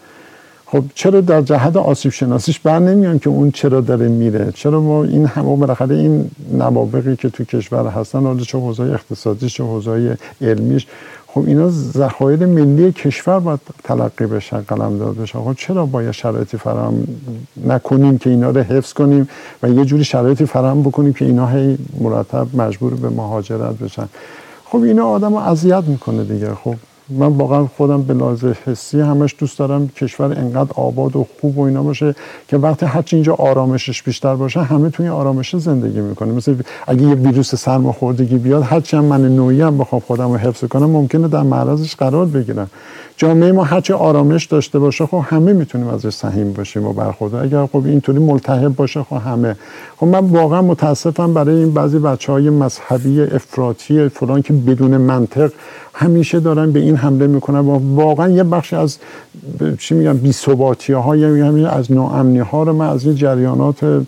خب چرا در جهت آسیب شناسیش بر نمیان که اون چرا داره میره؟ چرا ما این همه بالاخره این نوابقی که تو کشور هستن حالا چه حوزه اقتصادیش چه حوزه علمیش خب اینا ذخایر ملی کشور باید تلقی بشن قلم داد بشن. خب چرا باید شرایطی فراهم نکنیم که اینا رو حفظ کنیم و یه جوری شرایطی فراهم بکنیم که اینا هی مرتب مجبور به مهاجرت بشن؟ خب اینا آدم رو اذیت می‌کنه دیگه. خب من واقعا خودم به لحاظ حسی همش دوست دارم کشور انقدر آباد و خوب و اینا باشه که وقتی هرچی اینجا آرامشش بیشتر باشه همه توی آرامش زندگی می‌کنه. مثل اگه یه ویروس سرماخوردگی بیاد هرچی هم من نوعی هم بخوام خودم رو حفظ کنم ممکنه در معرضش قرار بگیرم. جامعه ما هرچی آرامش داشته باشه خب همه می‌تونیم ازش سهیم باشیم و برخورد. اگر خب اینطوری ملتهب باشه خب همه. خب من واقعا متاسفم برای این بعضی بچه های مذهبی افراطی فلان که بدون منطق همیشه دارن به این حمله می‌کنن. و واقعا یه بخشی از چی میگم بی ثباتی ها یا از ناامنی ها رو من از این جریانات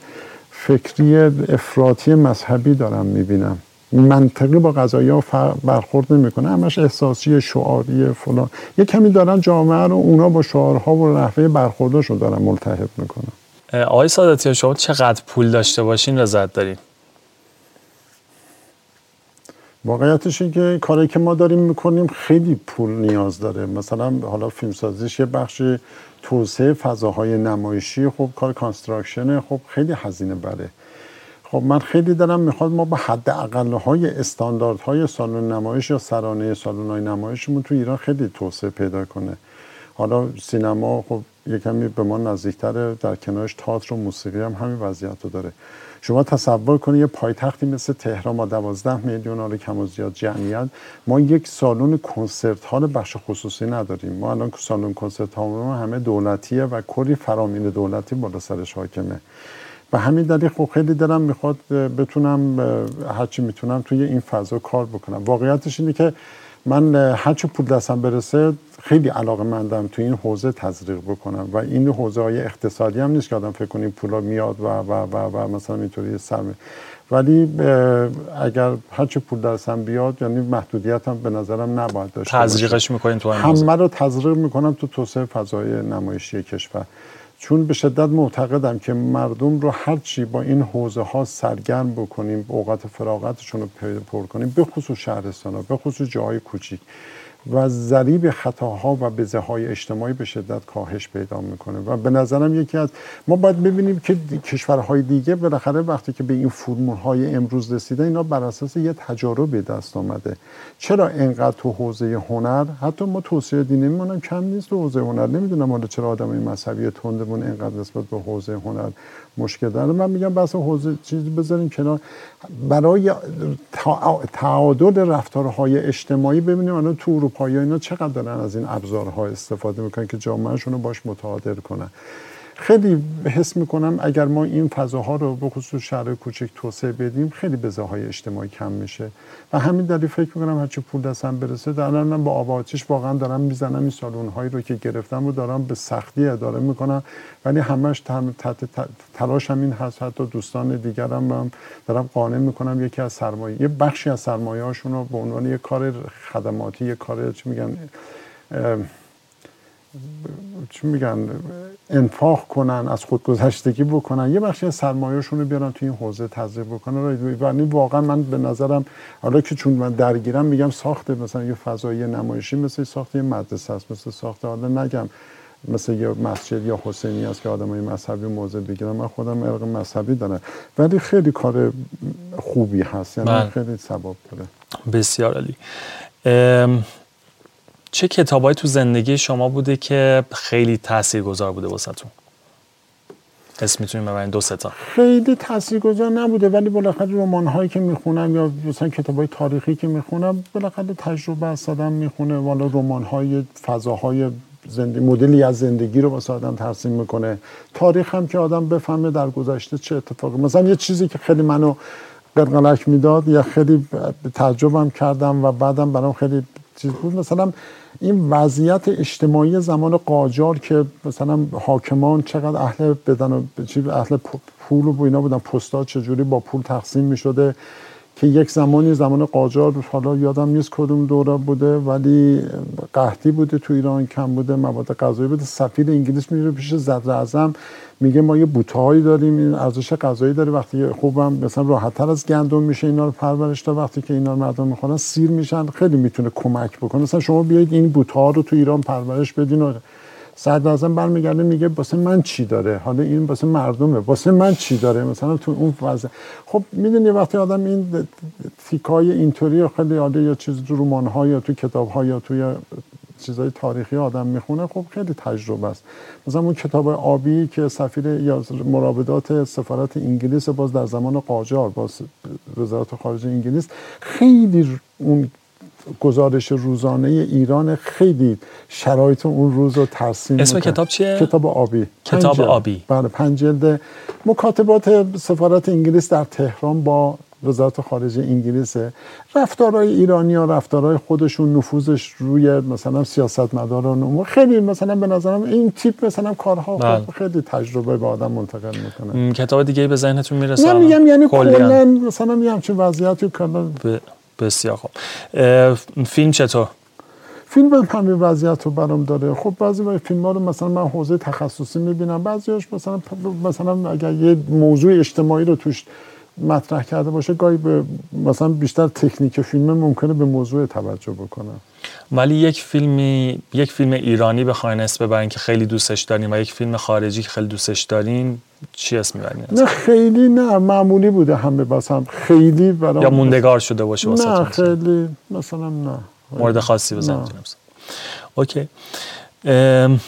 فکری افراطی مذهبی دارم می‌بینم. منطقی با قضایی ها برخورد نمی‌کنه. همش احساسی شعاری فلان. یه کمی دارن جامعه رو اونا با شعارها و نحوه برخوردشون دارن ملتهب می‌کنن. آقای ساداتی شما چقدر پول داشته باشین رضایت دارین واقعیتش این که کاری که ما داریم می‌کنیم خیلی پول نیاز داره. مثلا حالا فیلمسازیش یه بخش توسعه فضاهای نمایشی خب کار construction خب خیلی هزینه بره. خب من خیلی دلم می‌خواد ما به حد اقل های استاندارد های سالن نمایش یا سرانه سالن های نمایشمون تو ایران خیلی توسعه پیدا کنه. حالا سینما خب یکمی به ما نزدیکتره در کنارش تئاتر و موسیقی هم همین وضعیت داره. شما تصور کنید یه پایتختی مثل تهران با 12 میلیون حالا کم و زیاد جمعیت ما یک سالن concert hall بخش خصوصی نداریم. ما الان سالن کنسرت ها همه دولتیه و کلی فرامین دولتی بالا سرش حاکمه. به همین دلیل خب خیلی دلم می‌خواد بتونم هرچی می‌تونم توی این فضا کار بکنم. واقعیتش اینه که من هرچی پول دستم برسه خیلی علاقه مندم تو این حوزه تزریق بکنم و این حوزه های اقتصادی هم نیست که آدم فکر کنیم پولا میاد و و و, و مثلا اینطوری سرمه ولی اگر هرچی پول دستم بیاد یعنی محدودیت هم به نظرم نباید داشته تزریقش می‌کنین تو همه رو تزریق می‌کنم تو توسعه فضای نمایشی کشور. چون به شدت معتقدم که مردم رو هرچی با این حوزه ها سرگرم بکنیم اوقات فراغتشون رو پر کنیم به خصوص شهرستان ها به خصوص جاهای کوچیک. و ضریب خطاها و بزه های اجتماعی به شدت کاهش پیدا می‌کنه. و به نظرم یکی از ما باید ببینیم که کشورهای دیگه بالاخره وقتی که به این فرمول های امروز رسیده اینا بر اساس یه تجارب دست آمده. چرا انقدر تو حوزه هنر حتی ما توصیه دینی میمونم کم نیست تو حوزه هنر. نمی‌دونم حالا چرا آدمای مذهبی تندمون انقدر نسبت به حوزه هنر مشکل داره. من میگم بس حوزه چیزی بذاریم کنار. برای تعادل رفتارهای اجتماعی ببینیم الان تو اروپایی اینا چقدر دارن از این ابزارها استفاده می‌کنن که جامعهشون رو باش متعادل کنن. خیلی حس می‌کنم اگر ما این فضاها رو به خصوص شهر کوچک توسعه بدیم خیلی بزاهای اجتماعی کم میشه. و همین دلیل فکر می‌کنم هرچی پول دستم برسه در من با آب واقعا دارم می‌زنم این سالون هایی رو که گرفتم رو دارم به سختی اداره می‌کنم. ولی همش تحت تلاشم این هست حتی دوستان دیگرم هم دارم قانع می‌کنم یکی از سرمایه یه بخشی از سرمایه هاشون رو به عنوان یه کار خدماتی یه کار چی میگن چی میگن انفاق کنن از خودگذشتگی بکنن. یه بخشی از سرمایه‌شون رو بیارن توی این حوزه تزریق بکنن. و واقعا من به نظرم حالا که چون من درگیرم میگم ساخت مثلا یه فضایی نمایشی مثل ساخت یه مدرسه است مثل ساخت حالا نگم مثل یه مسجد یا حسینی است که آدمای مذهبی موضع بگیرن. من خودم ارق مذهبی دارم. ولی خیلی کار خوبی هست. یعنی بله. خیلی ثواب داره. بسیار عالی. چه کتابایی تو زندگی شما بوده که خیلی تاثیرگذار بوده واسهتون؟ اسم می‌تونیم ببرین دو ستا خیلی تاثیرگذار نبوده ولی بالاخره رمان هایی که می‌خونم یا مثلا کتاب های تاریخی که می‌خونم بالاخره تجربه از آدم می‌خونه. والا رمان های فضاهای زندگی مدلی از زندگی رو واسه آدم ترسیم می‌کنه. تاریخ هم که آدم بفهمه در گذشته چه اتفاقی. مثلا یه چیزی که خیلی منو قرقلک می‌داد یا خیلی تجربم کردم و بعدم برام خیلی چیز بود مثلا این وضعیت اجتماعی زمان قاجار که مثلا حاکمان چقدر اهل بدن و اهل پول و اینا بودن پستا چجوری با پول تقسیم می شده که یک زمانی زمان قاجار حالا یادم نیست کدوم دوره بوده ولی قحطی بوده تو ایران کم بوده مواد غذایی بوده سفیر انگلیس میره پیش صدر اعظم. میگه ما یه بوتهایی داریم این ارزش غذایی داره. وقتی خوبم مثلا راحت تر از گندم میشه اینا رو پرورش داد وقتی که اینا رو مردم می‌خورن سیر میشن خیلی می‌تونه کمک بکنه. مثلا شما بیاید این بوتها رو تو ایران پرورش بدین و صدر اعظم برمیگرده میگه واسه من چی داره؟ حالا این واسه مردمه. واسه من چی داره؟ مثلا تو اون وضع. خب می‌دونی وقتی آدم این تیکای اینطوری خیلی عالی یا چیز تو رمان یا تو کتاب یا توی چیزای تاریخی آدم می‌خونه خب خیلی تجربه است. مثلا اون کتاب آبی که سفیر یا مراودات سفارت انگلیس باز در زمان قاجار باز وزارت خارجه انگلیس خیلی اون گزارش روزانه ایران خیلی شرایط اون روز رو ترسیم اسم کتاب چیه؟ کتاب آبی. کتاب آبی. بله پنج جلد مکاتبات سفارت انگلیس در تهران با وزارت خارجه انگلیسه رفتارهای ایرانی ها رفتارهای خودشون نفوذش روی مثلا سیاستمداران و خیلی مثلا به نظرم این تیپ مثلا کارها بله. خب خیلی تجربه به آدم منتقل می‌کنه کتاب دیگه به ذهنتون می‌رسه نه الان؟ میگم یعنی کلاً. مثلا یه همچین وضعیتی کلا ب- بسیار خوب فیلم چطور فیلم هم همین وضعیت رو برام داره خب بعضی وقت فیلم ها رو مثلا من حوزه تخصصی می‌بینم بعضیاش مثلا مثلا اگر یه موضوع اجتماعی رو توش مطرح کرده باشه گاهی به مثلا بیشتر تکنیک فیلم ممکنه به موضوع توجه بکنم ولی یک فیلمی یک فیلم ایرانی بخواین اسم ببرین که خیلی دوستش دارین و یک فیلم خارجی که خیلی دوستش دارین چی اسم می‌برین؟ نه خیلی نه معمولی بوده همه بسم خیلی برام یا موندگار شده باشه نه خیلی مثلا نه. مورد خاصی. بزنید اوکی. ام،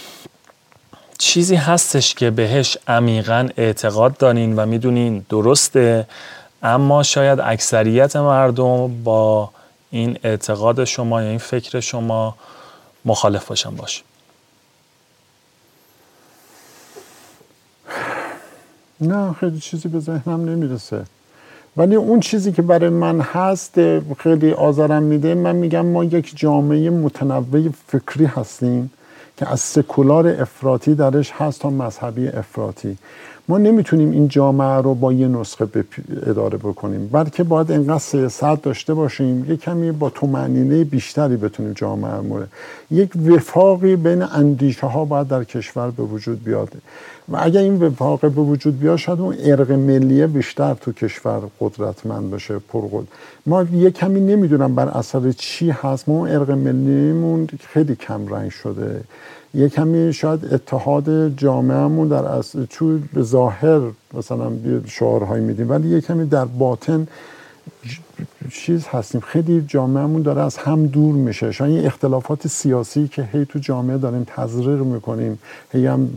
چیزی هستش که بهش عمیقا اعتقاد دارین و می‌دونین درسته اما شاید اکثریت مردم با این اعتقاد شما یا این فکر شما مخالف باشن باشه. نه خیلی چیزی به ذهنم نمی‌رسه. ولی اون چیزی که برای من هست خیلی آزارم میده من میگم ما یک جامعه متنوع فکری هستیم. که از سکولار افراطی درش هست تا مذهبی افراطی. ما نمی‌تونیم این جامعه رو با یه نسخه اداره بکنیم بلکه باید انقدر سیاست داشته باشیم یه کمی با تومنینه بیشتری بتونیم جامعه مورد یک وفاقی بین اندیشه ها باید در کشور به وجود بیاد. و اگر این وفاق به وجود بیاد شاید اون ارق ملیه بیشتر تو کشور قدرتمند باشه پرقدر ما یه کمی نمی‌دونم بر اثر چی هست ما اون ارق ملیمون خیلی کم رنگ شده. یه کمی شاید اتحاد جامعهمون در از تو به ظاهر مثلا شعارهایی میدیم ولی یه کمی در باطن چیز هستیم. خیلی جامعهمون داره از هم دور میشه. شاید این اختلافات سیاسی که هی تو جامعه داریم تزریق می‌کنیم هی هم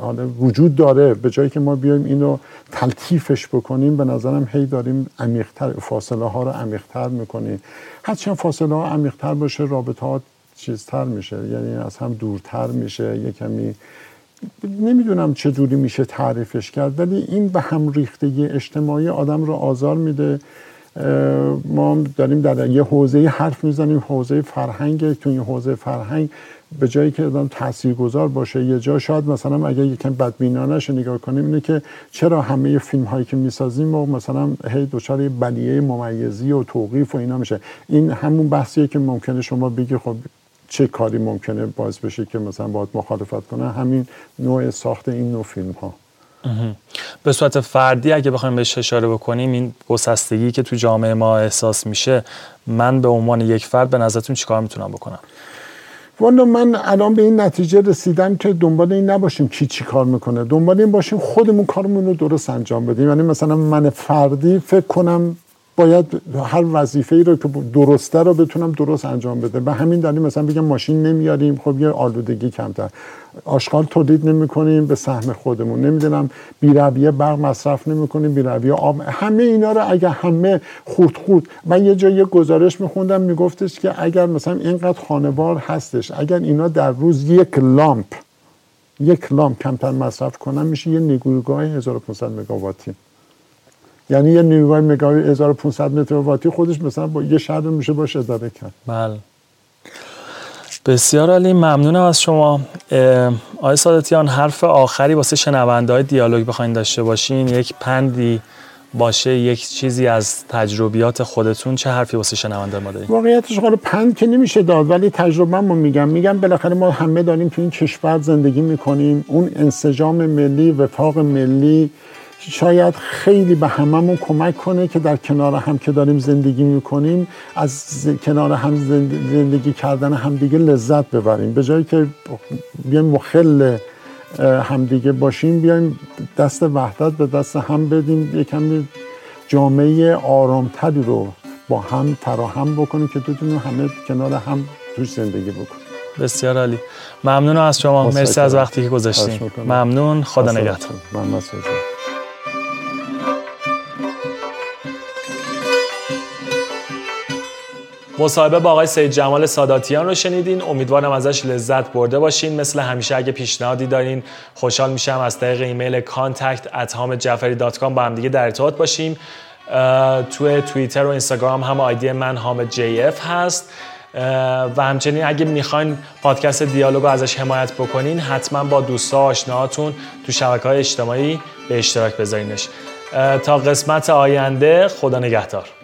حالا وجود داره به جایی که ما بیایم اینو تلطیفش بکنیم به نظرم هی داریم عمیقتر فاصله ها رو عمیقتر می‌کنیم. هرچند فاصله ها عمیقتر باشه رابطه ها چیزتر میشه یعنی از هم دورتر میشه یه کمی نمی‌دونم چه جوری میشه تعریفش کرد ولی این به هم ریختگی اجتماعی آدم رو آزار میده. ما داریم در یه حوزه حرف می‌زنیم حوزه فرهنگ تو این حوزه فرهنگ به جایی که آدم تاثیرگذار باشه. یه جا شاید مثلا اگر یکم بدبینانش نگاه کنیم اینه که چرا همه فیلم هایی که می‌سازیم و مثلا هی دچار یه بلیه ممیزی و توقیف و اینا میشه. این همون بحثیه که ممکنه شما بگی خب چه کاری ممکنه باعث بشه که مثلا باید مخالفت کنه؟ همین نوع ساخت این نوع فیلم ها به صورت فردی اگه بخوایم بهش اشاره بکنیم این گسستگی که تو جامعه ما احساس میشه من به عنوان یک فرد به نظرتون چیکار می‌تونم بکنم؟ والا من الان به این نتیجه رسیدم که دنبال این نباشیم کی چی کار می‌کنه. دنبال این باشیم خودمون کارمون رو درست انجام بدیم. یعنی مثلا من فردی فکر کنم باید هر وظیفه ای رو که درسته رو بتونم درست انجام بده به همین دلیل مثلا بگم ماشین نمیاریم خب یه آلودگی کمتر. آشغال تولید نمی کنیم به سهم خودمون. نمی‌دونم بیرویه برق مصرف نمی کنیم بیرویه آب. همه اینا رو اگر همه خورد خورد. من یه جایی گزارش میخوندم میگفتش که اگر مثلا اینقدر خانوار هستش اگر اینا در روز یک لامپ یک لامپ کمتر مصرف کنن میشه یه نیروگاه 1500 مگاواتی. یعنی یه نیروگاه مگا 1500 مترواتی خودش مثلا با یه شهر میشه باش اداره کرد. بله. بسیار عالی ممنونم از شما. آقای سادتیان حرف آخری واسه شنونده های دیالوگ بخواین داشته باشین. یک پندی باشه یک چیزی از تجربیات خودتون. چه حرفی واسه شنونده ما دارین؟ واقعیتش حالا پند که نمیشه داد ولی تجربه میگم. میگم بالاخره ما همه داریم تو این کشور زندگی می‌کنیم. اون انسجام ملی وفاق ملی شاید خیلی به هممون کمک کنه که در کنار هم که داریم زندگی می‌کنیم از ز- کنار هم زند- زندگی کردن همدیگه لذت ببریم. به جایی که بیایم مخل همدیگه باشیم بیایم دست وحدت به دست هم بدیم یه کمی جامعه آرامتری رو با هم فراهم بکنیم که بتونیم همه کنار هم توش زندگی بکنیم. بسیار عالی. ممنونم از شما. مرسی از وقتی که می‌کنم. ممنون. خدا نگهدار. مصاحبه با آقای سید جمال ساداتیان رو شنیدین. امیدوارم ازش لذت برده باشین. مثل همیشه اگه پیشنهادی دارین خوشحال میشم. از طریق ایمیل contact at با هم دیگه در ارتباط باشیم. توی توییتر و اینستاگرام هم آیدی من حامد جی اف هست و همچنین اگه می‌خواین پادکست دیالوگ ازش حمایت بکنین حتما با دوستا آشناهاتون تو شبکه های اجتماعی به اشتراک بذارینش. تا قسمت آینده خدا نگهدار.